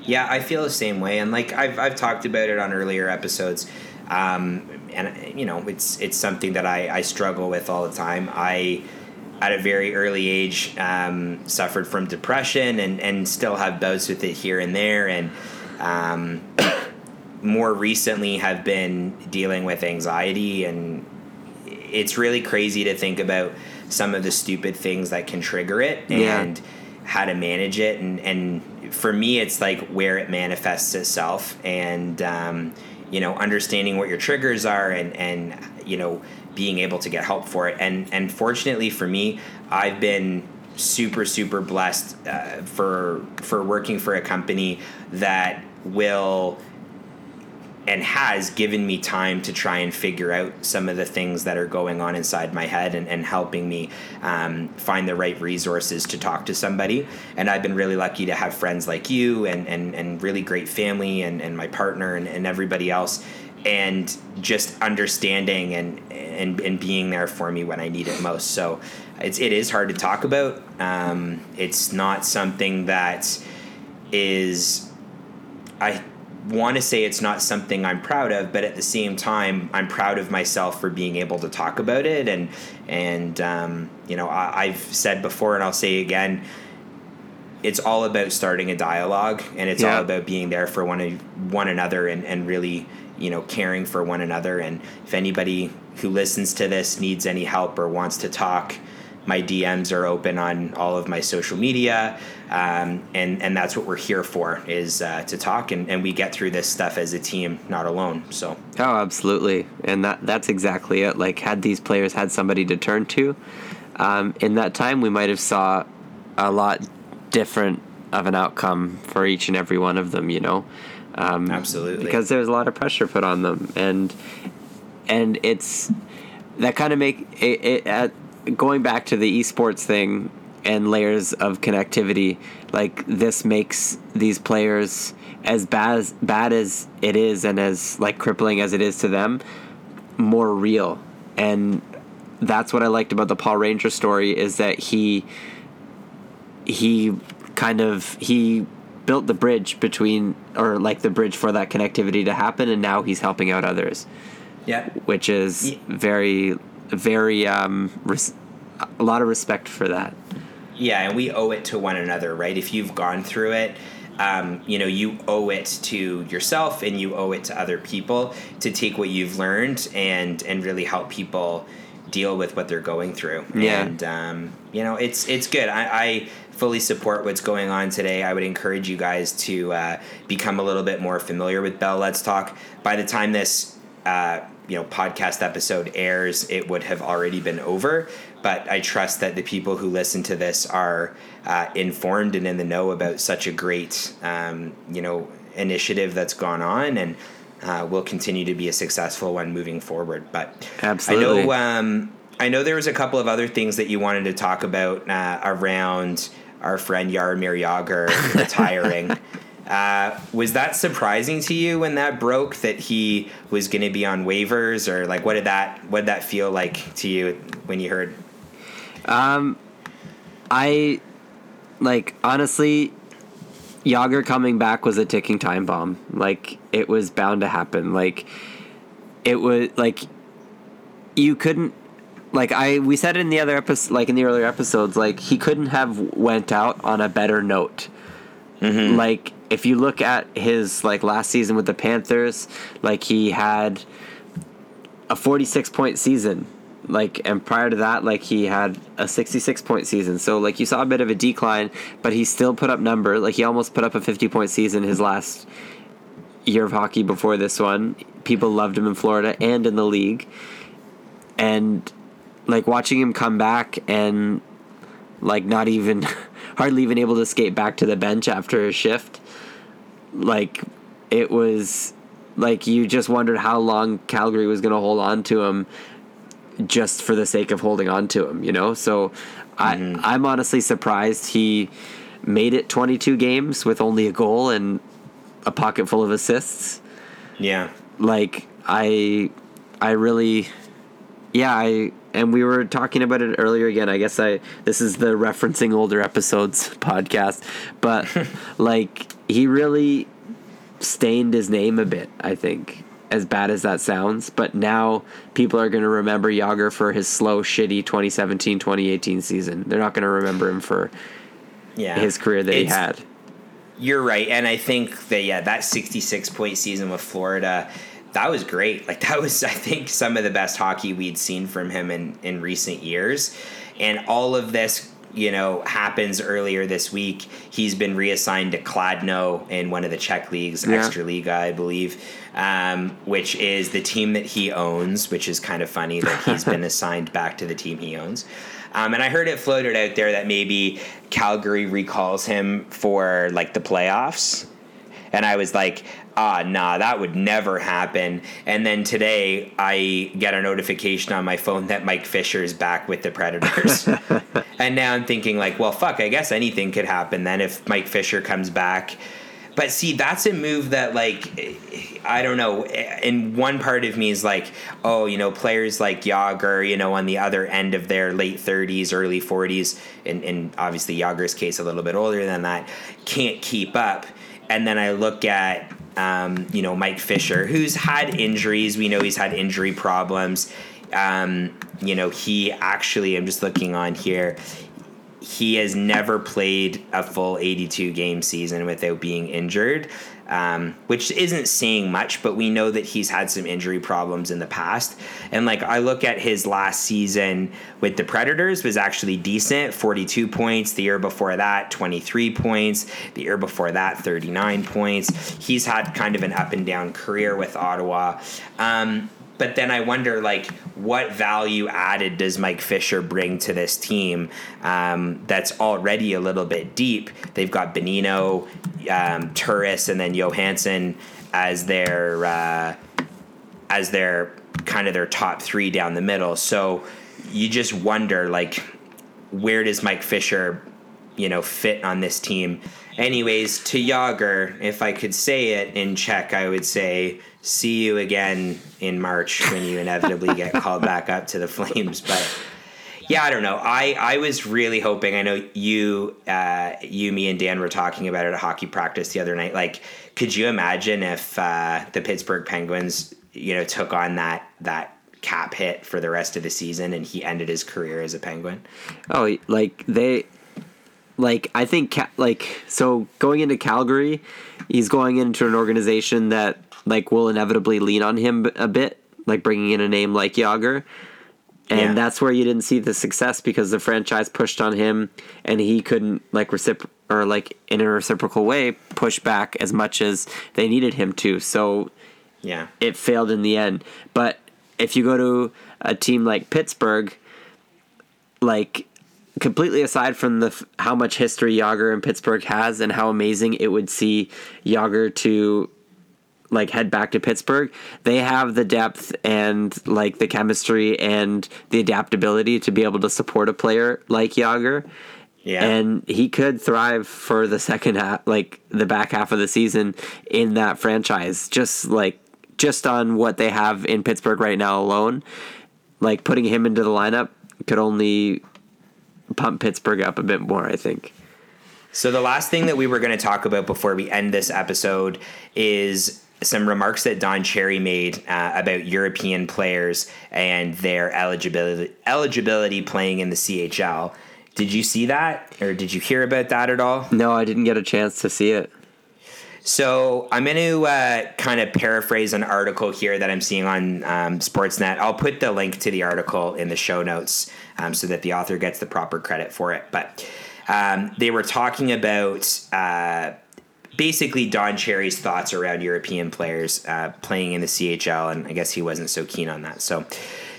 Yeah, I feel the same way, and like I've I've talked about it on earlier episodes, um, and you know it's it's something that I I struggle with all the time. I at a very early age um, suffered from depression and and still have bouts with it here and there, and um, (coughs) more recently have been dealing with anxiety and it's really crazy to think about some of the stupid things that can trigger it Yeah. and how to manage it and and for me it's like where it manifests itself and um, you know understanding what your triggers are and and you know being able to get help for it. And and fortunately for me I've been super super blessed uh, for for working for a company that will and has given me time to try and figure out some of the things that are going on inside my head and, and helping me um, find the right resources to talk to somebody. And I've been really lucky to have friends like you and, and, and really great family and, and my partner and, and everybody else. And just understanding and, and, and being there for me when I need it most. So it's, it is hard to talk about. Um, it's not something that is I want to say it's not something I'm proud of, but at the same time, I'm proud of myself for being able to talk about it. And and um, you know, I, I've said before, and I'll say again, it's all about starting a dialogue, and it's Yeah. all about being there for one one another, and and really you know caring for one another. And if anybody who listens to this needs any help or wants to talk. My DMs are open on all of my social media, um, and and that's what we're here for is uh, to talk and, and we get through this stuff as a team, not alone. So Oh, absolutely, and that that's exactly it. Like, had these players had somebody to turn to, um, in that time, we might have saw a lot different of an outcome for each and every one of them. You know, um, Absolutely. because there's a lot of pressure put on them, and and it's that kind of make it, it at going back to the esports thing and layers of connectivity like this makes these players as bad as bad as it is and as like crippling as it is to them more real. And that's what I liked about the Paul Ranger story is that he he kind of he built the bridge between or like the bridge for that connectivity to happen and now he's helping out others. Yeah, which is Ye- very very um res- a lot of respect for that yeah, and we owe it to one another, right? If you've gone through it, um, you know, you owe it to yourself and you owe it to other people to take what you've learned and and really help people deal with what they're going through. Yeah. And um, you know, it's it's good. I, I fully support what's going on today. I would encourage you guys to uh, become a little bit more familiar with Bell Let's Talk. By the time this uh, you know podcast episode airs, it would have already been over. But I trust that the people who listen to this are uh, informed and in the know about such a great um, you know initiative that's gone on and. Uh, will continue to be a successful one moving forward, but Absolutely. I know um, I know there was a couple of other things that you wanted to talk about uh, around our friend Jaromir Jagr (laughs) retiring. Uh, was that surprising to you when that broke that he was going to be on waivers, or like what did that what did that feel like to you when you heard? Um, I like honestly Jagr coming back was a ticking time bomb. Like it was bound to happen. Like it was like you couldn't like I we said in the other episode like in the earlier episodes like he couldn't have went out on a better note. Mm-hmm. Like if you look at his like last season with the Panthers, like he had a 46 point season. Like and prior to that like he had a 66 point season. So like you saw a bit of a decline but he still put up number. Like he almost put up a 50 point season his last year of hockey before this one. People loved him in Florida and in the league. And like watching him come back and like not even (laughs) hardly even able to skate back to the bench after a shift like it was like you just wondered how long Calgary was going to hold on to him just for the sake of holding on to him, you know? So I mm-hmm. I'm honestly surprised he made it 22 games with only a goal and a pocket full of assists. Yeah, Like I I really yeah, I and we were talking about it earlier again. I guess I this is the referencing older episodes (laughs) podcast, but (laughs) like he really stained his name a bit, I think. As bad as that sounds, but now people are going to remember Jagr for his slow, shitty 2017 2018 season. They're not going to remember him for yeah. his career that he had. You're right, and I think that yeah, that 66 point season with Florida, that was great. Like that was, (laughs) I think, some of the best hockey we'd seen from him in in recent years, and all of this. You know, happens earlier this week. He's been reassigned to Kladno in one of the Czech leagues, Yeah. Extraliga, I believe, um, which is the team that he owns. Which is kind of funny that he's (laughs) been assigned back to the team he owns. Um, and I heard it floated out there that maybe Calgary recalls him for like the playoffs. And I was like, ah, nah, that would never happen. And then today I get a notification on my phone that Mike Fisher is back with the Predators. (laughs) and now I'm thinking, like, well, fuck, I guess anything could happen then if Mike Fisher comes back. But see, that's a move that, like, I don't know. And one part of me is like, oh, you know, players like Jagr, you know, on the other end of their late 30s, early 40s, and, and obviously Jagr's case a little bit older than that, can't keep up. And then I look at, um, you know, Mike Fisher, who's had injuries. We know he's had injury problems. Um, you know, he actually, I'm just looking on here, he has never played a full 82 game season without being injured, um, which isn't saying much, but we know that he's had some injury problems in the past. And like I look at his last season with the Predators was actually decent 42 points. The year before that, 23 points. The year before that, 39 points. He's had kind of an up and down career with Ottawa. Um, but then I wonder, like, what value added does Mike Fisher bring to this team um, that's already a little bit deep? They've got Bonino, um, Turris, and then Johansen as their uh, as their kind of their top three down the middle. So you just wonder, like, where does Mike Fisher, you know, fit on this team? Anyways, to Jagr, if I could say it in Czech, I would say see you again in March when you inevitably get (laughs) called back up to the Flames. But yeah, I don't know. I, I was really hoping. I know you, uh, you, me, and Dan were talking about it at hockey practice the other night. Like, could you imagine if uh, the Pittsburgh Penguins, you know, took on that that cap hit for the rest of the season and he ended his career as a Penguin? Oh, like they, like I think like so going into Calgary, he's going into an organization that like will inevitably lean on him a bit, like bringing in a name like Jagr. And Yeah. that's where you didn't see the success because the franchise pushed on him and he couldn't like recipro- or like in a reciprocal way push back as much as they needed him to. So Yeah. it failed in the end. But if you go to a team like Pittsburgh, like completely aside from the how much history Jagr and Pittsburgh has and how amazing it would see Jagr to like head back to Pittsburgh, they have the depth and like the chemistry and the adaptability to be able to support a player like Jagr. Yeah. And he could thrive for the second half, like the back half of the season in that franchise, just like just on what they have in Pittsburgh right now alone. Like putting him into the lineup could only pump Pittsburgh up a bit more, I think. So the last thing that we were going to talk about before we end this episode is some remarks that Don Cherry made uh, about European players and their eligibility eligibility playing in the CHL. Did you see that, or did you hear about that at all? No, I didn't get a chance to see it. So I'm going to uh, kind of paraphrase an article here that I'm seeing on um, Sportsnet. I'll put the link to the article in the show notes um, so that the author gets the proper credit for it. But um, they were talking about uh, basically Don Cherry's thoughts around European players uh, playing in the CHL, and I guess he wasn't so keen on that. So.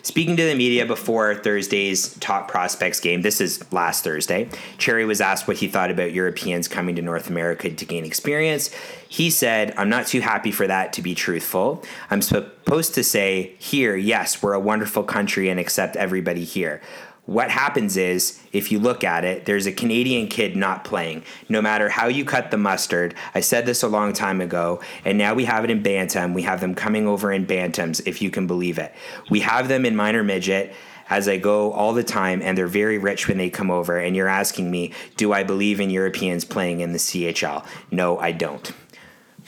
Speaking to the media before Thursday's top prospects game, this is last Thursday, Cherry was asked what he thought about Europeans coming to North America to gain experience. He said, I'm not too happy for that to be truthful. I'm supposed to say, here, yes, we're a wonderful country and accept everybody here. What happens is, if you look at it, there's a Canadian kid not playing. No matter how you cut the mustard, I said this a long time ago, and now we have it in Bantam. We have them coming over in Bantams, if you can believe it. We have them in minor midget as I go all the time, and they're very rich when they come over. And you're asking me, do I believe in Europeans playing in the CHL? No, I don't.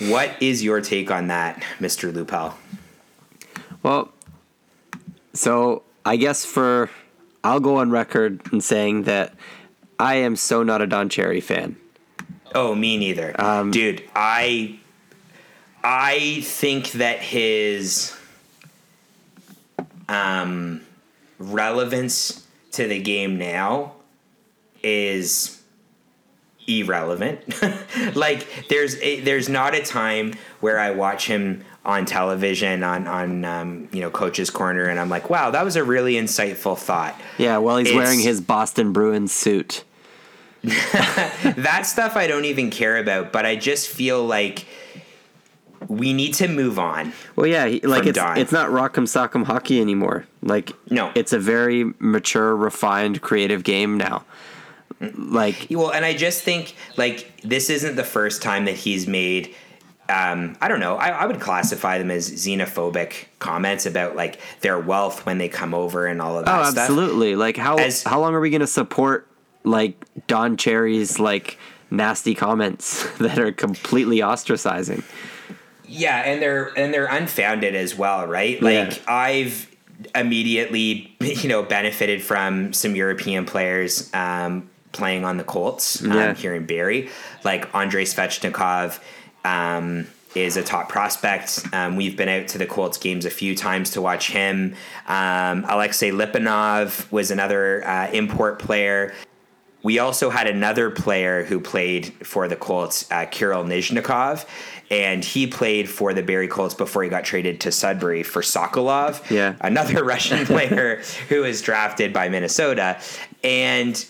What is your take on that, Mr. Lupel? Well, so I guess for I'll go on record in saying that I am so not a Don Cherry fan. Oh, me neither. Dude, I I think that his um relevance to the game now is irrelevant. (laughs) like there's a, there's not a time where I watch him on television on on um, you know coach's corner and I'm like, wow, that was a really insightful thought. Yeah, well, he's It's- wearing his Boston Bruins suit. (laughs) that stuff I don't even care about, but I just feel like we need to move on. Well, yeah, he, like it's Don. it's not rock'em sock'em hockey anymore. Like No. it's a very mature, refined, creative game now. Like Well, and I just think like this isn't the first time that he's made. Um, I don't know. I, I would classify them as xenophobic comments about like their wealth when they come over and all of that oh, stuff. absolutely. Like how As- how long are we going to support like Don Cherry's like nasty comments (laughs) that are completely ostracizing? Yeah, and they're and they're unfounded as well, right? Like Yeah. I've immediately you know benefited from some European players um, playing on the Colts um, Yeah. here in Barrie. Like Andrei Svechnikov um, is a top prospect. Um, we've been out to the Colts games a few times to watch him. Um, Alexei Lipanov was another uh, import player. We also had another player who played for the Colts, uh, Kirill Nizhnikov, and he played for the Barrie Colts before he got traded to Sudbury for Sokolov, Yeah. another (laughs) Russian player who was drafted by Minnesota. And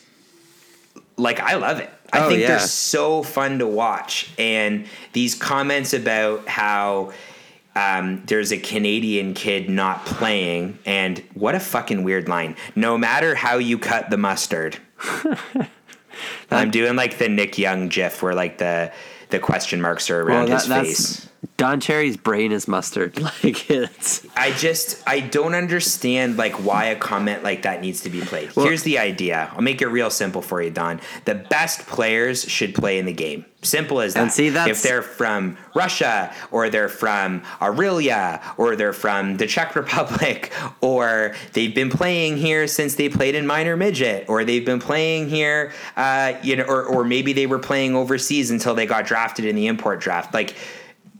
like, I love it. I Oh, think yeah. they're so fun to watch. And these comments about how um, there's a Canadian kid not playing, and what a fucking weird line. No matter how you cut the mustard. (laughs) I'm doing like the Nick Young gif where like the the question marks are around his face. Don Cherry's brain is mustard. (laughs) Like it's I just I don't understand like why a comment like that needs to be played. Well- Here's the idea. I'll make it real simple for you, Don. The best players should play in the game. Simple as that. And see, that's- if they're from Russia or they're from Aurelia or they're from the Czech (laughs) Republic or they've been playing here since they played in minor midget or they've been playing here, uh, you know, or or maybe they were playing overseas until they got drafted in the import draft. Like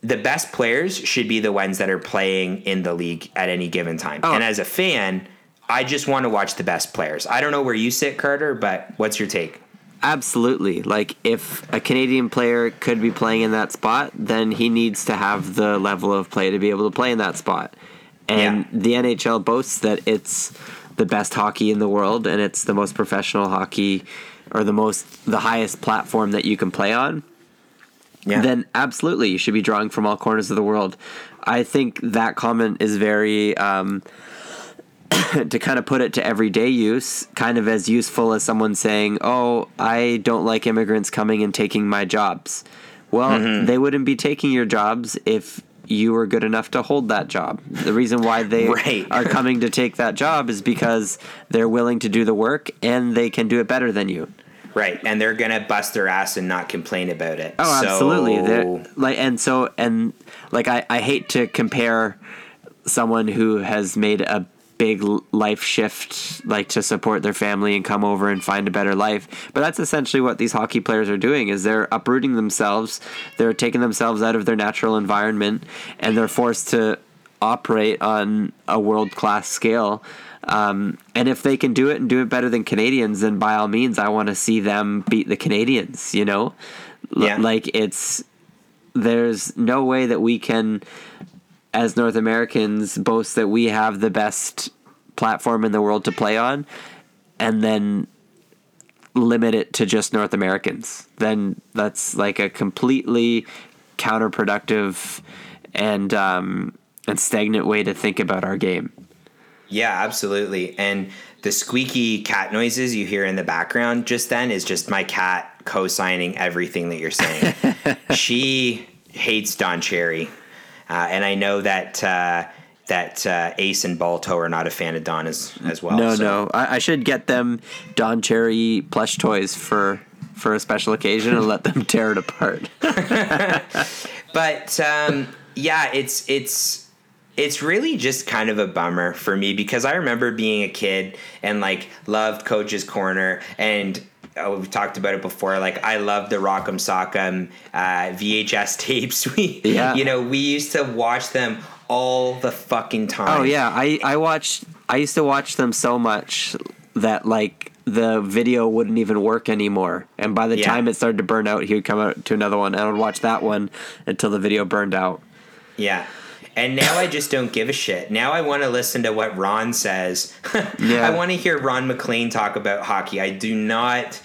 the best players should be the ones that are playing in the league at any given time. Oh. And as a fan, I just want to watch the best players. I don't know where you sit, Carter, but what's your take? absolutely like if a Canadian player could be playing in that spot, then he needs to have the level of play to be able to play in that spot. And Yeah. the NHL boasts that it's the best hockey in the world and it's the most professional hockey or the most the highest platform that you can play on. Yeah. then absolutely you should be drawing from all corners of the world. I think that comment is very um, (coughs) to kind of put it to everyday use, kind of as useful as someone saying, "Oh, I don't like immigrants coming and taking my jobs." Well, Mm-hmm. they wouldn't be taking your jobs if you were good enough to hold that job. The reason why (laughs) they Right. are coming to take that job is because they're willing to do the work and they can do it better than you. Right. And they're going to bust their ass and not complain about it. Oh, So- absolutely. They're, like, and so, and like, I, I hate to compare someone who has made a big life shift, like to support their family and come over and find a better life. But that's essentially what these hockey players are doing: is they're uprooting themselves, they're taking themselves out of their natural environment, and they're forced to operate on a world class scale. Um, and if they can do it and do it better than Canadians, then by all means, I want to see them beat the Canadians. You know, L- Yeah. like it's there's no way that we can as North Americans boast that we have the best platform in the world to play on and then limit it to just North Americans. Then that's like a completely counterproductive and um, and stagnant way to think about our game. Yeah, absolutely. And the squeaky cat noises you hear in the background just then is just my cat co-signing everything that you're saying. (laughs) she hates Don Cherry, uh, and I know that uh, that uh, Ace and Balto are not a fan of Don as as well. no, so- no, I, I should get them Don Cherry plush toys for for a special occasion and let them tear it apart. (laughs) but um, yeah, it's it's it's really just kind of a bummer for me because I remember being a kid and like loved Coach's Corner and. Oh, we've talked about it before. Like I love the Rock'em Sock'em uh, VHS (laughs) tapes. We, Yeah. you know, we used to watch them all the fucking time. Oh yeah, I I watched. I used to watch them so much that like the video wouldn't even work anymore. And by the Yeah. time it started to burn out, he would come out to another one, and I would watch that one until the video burned out. Yeah. And now I just don't give a shit. Now I want to listen to what Ron says. (laughs) Yeah. I want to hear Ron MacLean talk about hockey. I do not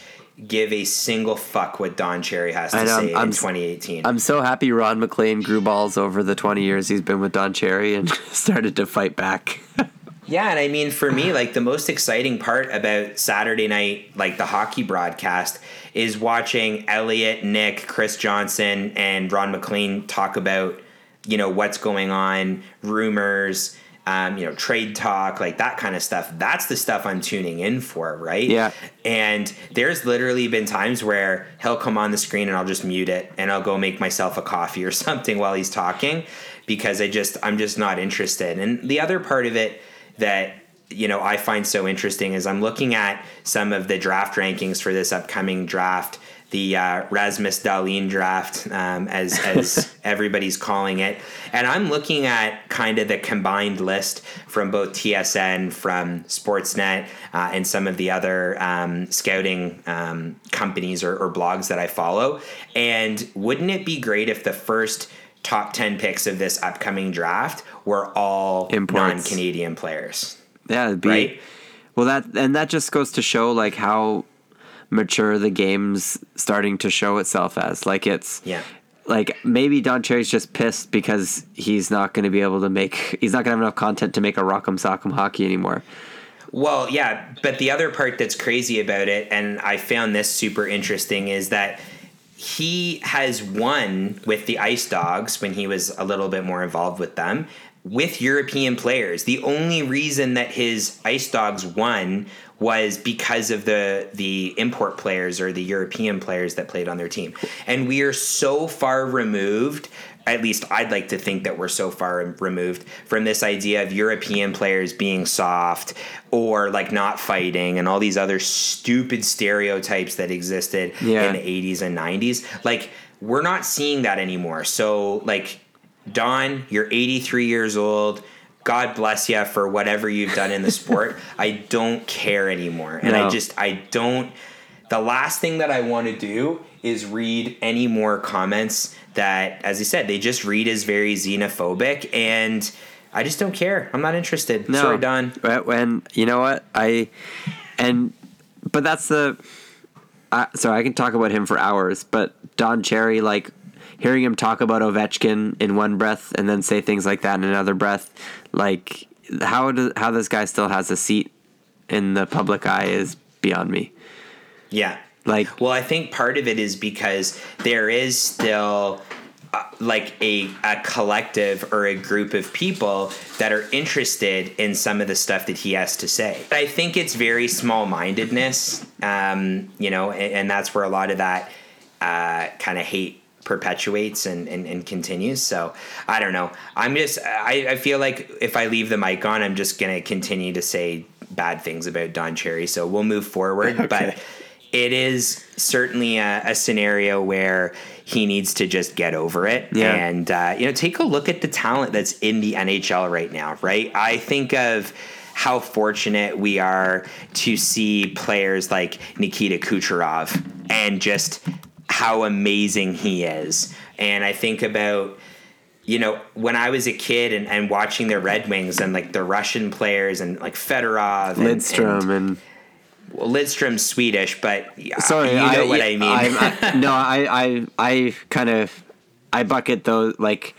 give a single fuck what Don Cherry has to know, say I'm in s- 2018. I'm so happy Ron MacLean grew balls over the 20 years he's been with Don Cherry and (laughs) started to fight back. (laughs) Yeah, and I mean for me, like the most exciting part about Saturday night, like the hockey broadcast, is watching Elliotte, Nick, Chris Johnston, and Ron MacLean talk about, you know, what's going on, rumors, um, you know, trade talk, like that kind of stuff. That's the stuff I'm tuning in for, right? Yeah. And there's literally been times where he'll come on the screen and I'll just mute it and I'll go make myself a coffee or (laughs) something while he's talking because I just I'm just not interested. And the other part of it that you know I find so interesting is I'm looking at some of the draft rankings for this upcoming draft, the uh, Rasmus Dahlin draft, um, as (laughs) as everybody's calling it, and I'm looking at kind of the combined list from both TSN, from Sportsnet, uh, and some of the other um, scouting um, companies or, or blogs that I follow. And wouldn't it be great if the first top 10 picks of this upcoming draft were all Imports. non-Canadian players. Yeah, it'd be Right. well that and that just goes to show like how mature the game's starting to show itself as. Like it's Yeah. like maybe Don Cherry's just pissed because he's not going to be able to make he's not going to have enough content to make a Rock'em Sock'em hockey anymore. Well, yeah, but the other part that's crazy about it, and I found this super interesting, is that he has won with the Ice Dogs when he was a little bit more involved with them with European players. The only reason that his Ice Dogs won was because of the the import players or the European players that played on their team. And we are so far removed at least I'd like to think that we're so far removed from this idea of European players being soft or like not fighting and all these other stupid stereotypes that existed Yeah. in the 80s and 90s. Like we're not seeing that anymore. So like Don, you're 83 years old. God bless you for whatever you've done in the sport. (laughs) I don't care anymore. And I just I don't the last thing that I want to do is read any more comments that, as I said, they just read as very xenophobic, and I just don't care. I'm not interested. No, Sorry, Don. But uh, When you know what I and but that's the I so I can talk about him for hours. But Don Cherry, like hearing him talk about Ovechkin in one breath and then say things like that in another breath, like how do, how this guy still has a seat in the public eye is beyond me. Yeah. Like Well, I think part of it is because there is still uh, like a, a collective or a group of people that are interested in some of the stuff that he has to say. But I think it's very small mindedness, um, you know, and, and that's where a lot of that uh, kind of hate perpetuates and, and, and continues. So I don't know. I'm just, I, I feel like if I leave the mic on, I'm just going to continue to say bad things about Don Cherry. So we'll move forward. (laughs) But it is certainly a, a scenario where he needs to just get over it Yeah. and uh, you know take a look at the talent that's in the NHL right now. Right, I think of how fortunate we are to see players like Nikita Kucherov and just how amazing he is. And I think about you know, when I was a kid and, and watching the Red Wings and like the Russian players and like Fedorov and, Lidstrom and, well, Lidstrom's Swedish, but sorry, you know what I mean. I, I, (laughs) no, I I I kind of I bucket those like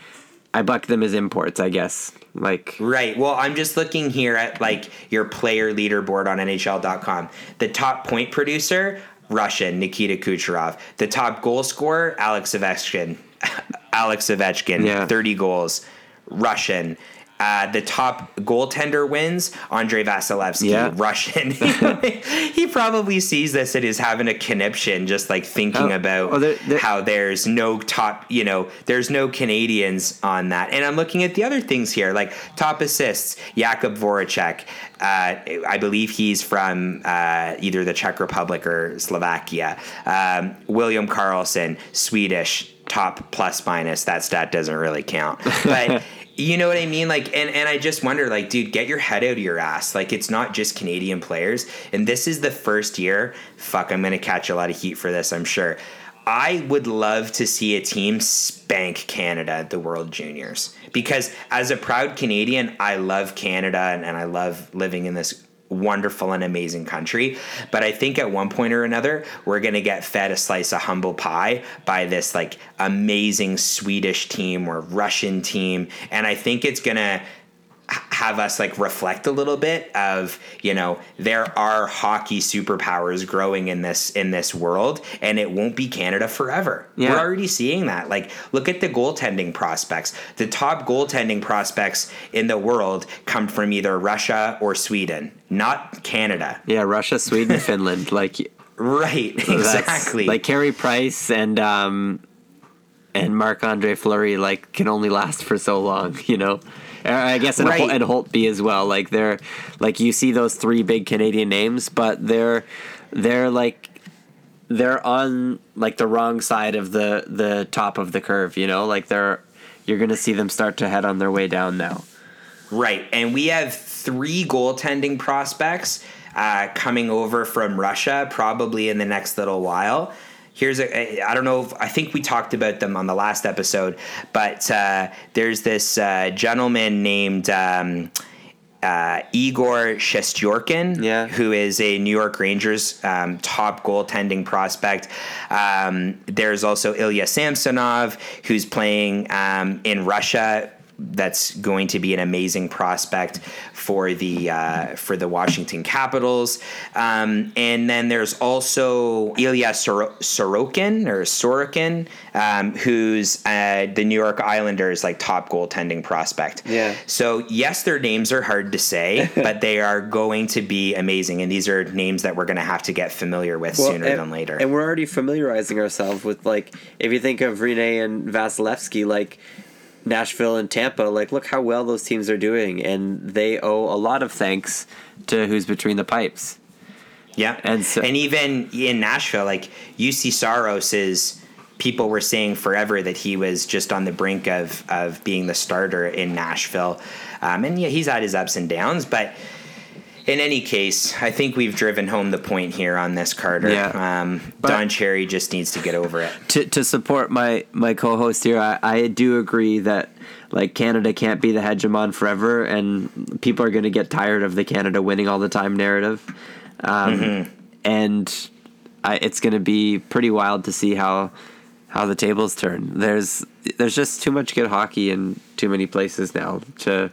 I bucket them as imports, I guess. Like right. Well, I'm just looking here at like your player leaderboard on NHL.com. The top point producer, Russian, Nikita Kucherov. The top goal scorer, Alex Ovechkin. (laughs) Alex Ovechkin, Yeah. 30 goals, Russian. Uh, the top goaltender wins Andrei Vasilevskiy, Yeah. Russian. (laughs) (laughs) he probably sees this and is having a conniption, just like thinking Oh, about oh, there- there- how there's no top, you know, there's no Canadians on that. And I'm looking at the other things here, like top assists, Jakub Voracek. Uh, I believe he's from uh, either the Czech Republic or Slovakia. Um, William Karlsson, Swedish, top plus minus. That stat doesn't really count. (laughs) But. You know what I mean? Like, and, and I just wonder, like, dude, get your head out of your ass. Like, it's not just Canadian players. And this is the first year. Fuck, I'm going to catch a lot of heat for this, I'm sure. I would love to see a team spank Canada at the World Juniors because as a proud Canadian, I love Canada and, and I love living in this wonderful and amazing country. But I think at one point or another, we're going to get fed a slice of humble pie by this like amazing Swedish team or Russian team. And I think it's going to have us like reflect a little bit of you know there are hockey superpowers growing in this in this world and it won't be canada forever. Yeah. we're already seeing that. Like look at the goaltending prospects. The top goaltending prospects in the world come from either russia or sweden not canada. Yeah, Russia, Sweden, Finland, (laughs) like right. exactly. Like Carey Price and um and Marc Andre Fleury like can only last for so long, you know. I guess and, Right. And Holtby as well. Like they're like you see those three big Canadian names, but they're they're like they're on like the wrong side of the the top of the curve. You know, like they're you're gonna see them start to head on their way down now. Right, and we have three goaltending prospects uh, coming over from Russia, probably in the next little while. Here's a I don't know if I think we talked about them on the last episode, but uh, there's this uh, gentleman named. Um, uh, Igor Shestyorkin, Yeah. who is a New York Rangers um, top goaltending prospect. Um, there's also Ilya Samsonov, who's playing um, in Russia. That's going to be an amazing prospect for the uh, for the Washington Capitals. Um, and then there's also Ilya Sor- Sorokin or Sorokin, um, who's uh, the New York Islanders like top goaltending prospect. Yeah. So yes, their names are hard to say, (laughs) but they are going to be amazing, and these are names that we're going to have to get familiar with sooner and, than later. And we're already familiarizing ourselves with like if you think of Rinne and Vasilevskiy, like Nashville and Tampa, like look how well those teams are doing, and they owe a lot of thanks to who's between the pipes. yeah, and so- and even in Nashville, like Juuse Saros is. People were saying forever that he was just on the brink of of being the starter in Nashville, um, and yeah, he's had his ups and downs, but. In any case, I think we've driven home the point here on this, Carter. Yeah. Um, Don Cherry just needs to get over it. to to support my my co-host here, I, I do agree that like Canada can't be the hegemon forever, and people are going to get tired of the Canada winning all the time narrative, um, and I, it's going to be pretty wild to see how how the tables turn. There's there's just too much good hockey in too many places now to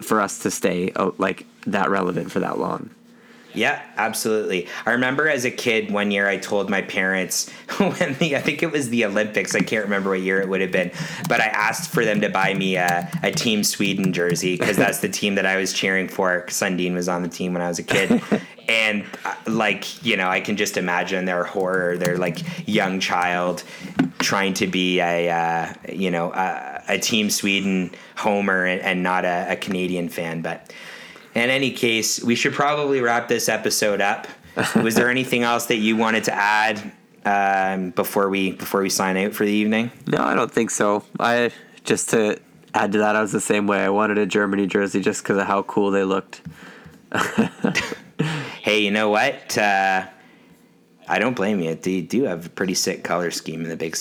for us to stay like that relevant for that long. Yeah, absolutely. I remember as a kid one year I told my parents (laughs) when the I think it was the Olympics, I can't remember what year it would have been, but I asked for them to buy me a, a Team Sweden jersey because that's the team that I was cheering for. Sundin was on the team when I was a kid. (laughs) And uh, like, you know, I can just imagine their horror, their like young child trying to be a, uh, you know, a, a Team Sweden homer and, and not a, a Canadian fan. But in any case, we should probably wrap this episode up. Was there (laughs) anything else that you wanted to add um, before we before we sign out for the evening? No, I don't think so. I just to add to that, I was the same way. I wanted a Germany jersey just because of how cool they looked. (laughs) Hey, you know what? Uh, I don't blame you. They do have a pretty sick color scheme in the big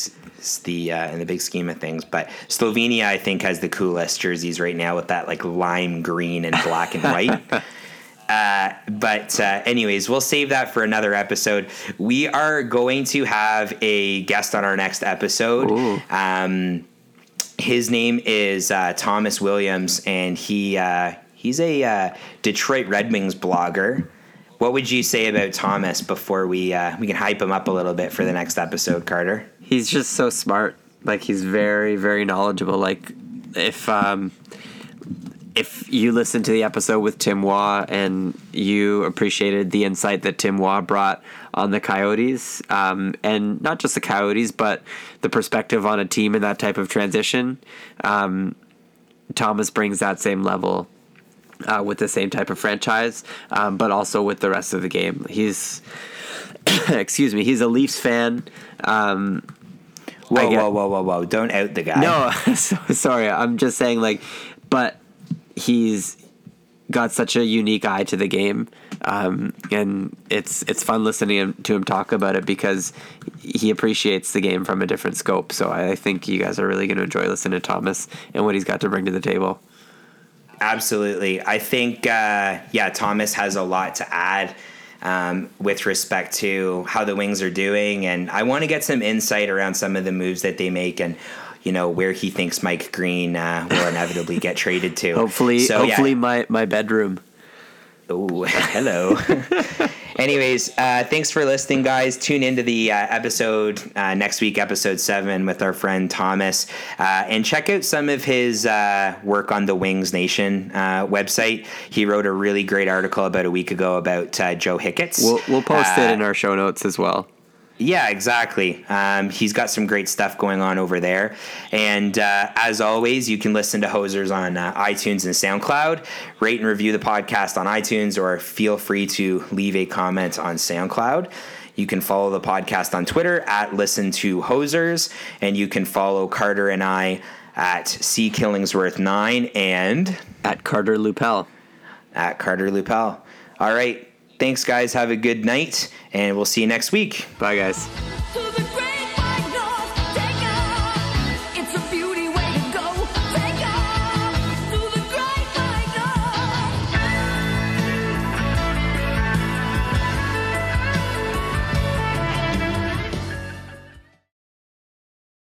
the uh, in the big scheme of things. But Slovenia, I think, has the coolest jerseys right now with that like lime green and black and white. (laughs) Uh, but uh, anyways, we'll save that for another episode. We are going to have a guest on our next episode. Um, his name is uh, Thomas Williams, and he uh, he's a uh, Detroit Red Wings blogger. What would you say about Thomas before we uh, we can hype him up a little bit for the next episode, Carter? He's just so smart. Like he's very, very knowledgeable. Like if um, if you listened to the episode with Tim Waugh and you appreciated the insight that Tim Waugh brought on the Coyotes, um, and not just the Coyotes, but the perspective on a team in that type of transition, um, Thomas brings that same level uh, with the same type of franchise, um, but also with the rest of the game. He's, (coughs) excuse me, he's a Leafs fan. Um, Whoa, whoa, whoa, whoa, whoa! Don't out the guy. no, (laughs) so, sorry. I'm just saying, like, but he's got such a unique eye to the game, um, and it's it's fun listening to him talk about it because he appreciates the game from a different scope. So I think you guys are really going to enjoy listening to Thomas and what he's got to bring to the table. Absolutely. I think, uh, yeah, Thomas has a lot to add um, with respect to how the Wings are doing. And I want to get some insight around some of the moves that they make and, you know, where he thinks Mike Green uh, will inevitably get traded to. (laughs) Hopefully, So, yeah. hopefully my my bedroom. Ooh, (laughs) hello. (laughs) Anyways, uh, thanks for listening, guys. Tune into the uh, episode uh, next week, episode seven, with our friend Thomas, uh, and check out some of his uh, work on the Wings Nation uh, website. He wrote a really great article about a week ago about uh, Joe Hicketts. We'll we'll post it in our show notes as well. Yeah, exactly. Um, he's got some great stuff going on over there. And uh, as always, you can listen to Hosers on uh, iTunes and SoundCloud. Rate and review the podcast on iTunes, or feel free to leave a comment on SoundCloud. You can follow the podcast on Twitter at Listen to Hosers, and you can follow Carter and I at C Killingsworth9 and At Carter Lupel. at Carter Lupel. All right. Thanks, guys. Have a good night, and we'll see you next week. Bye, guys.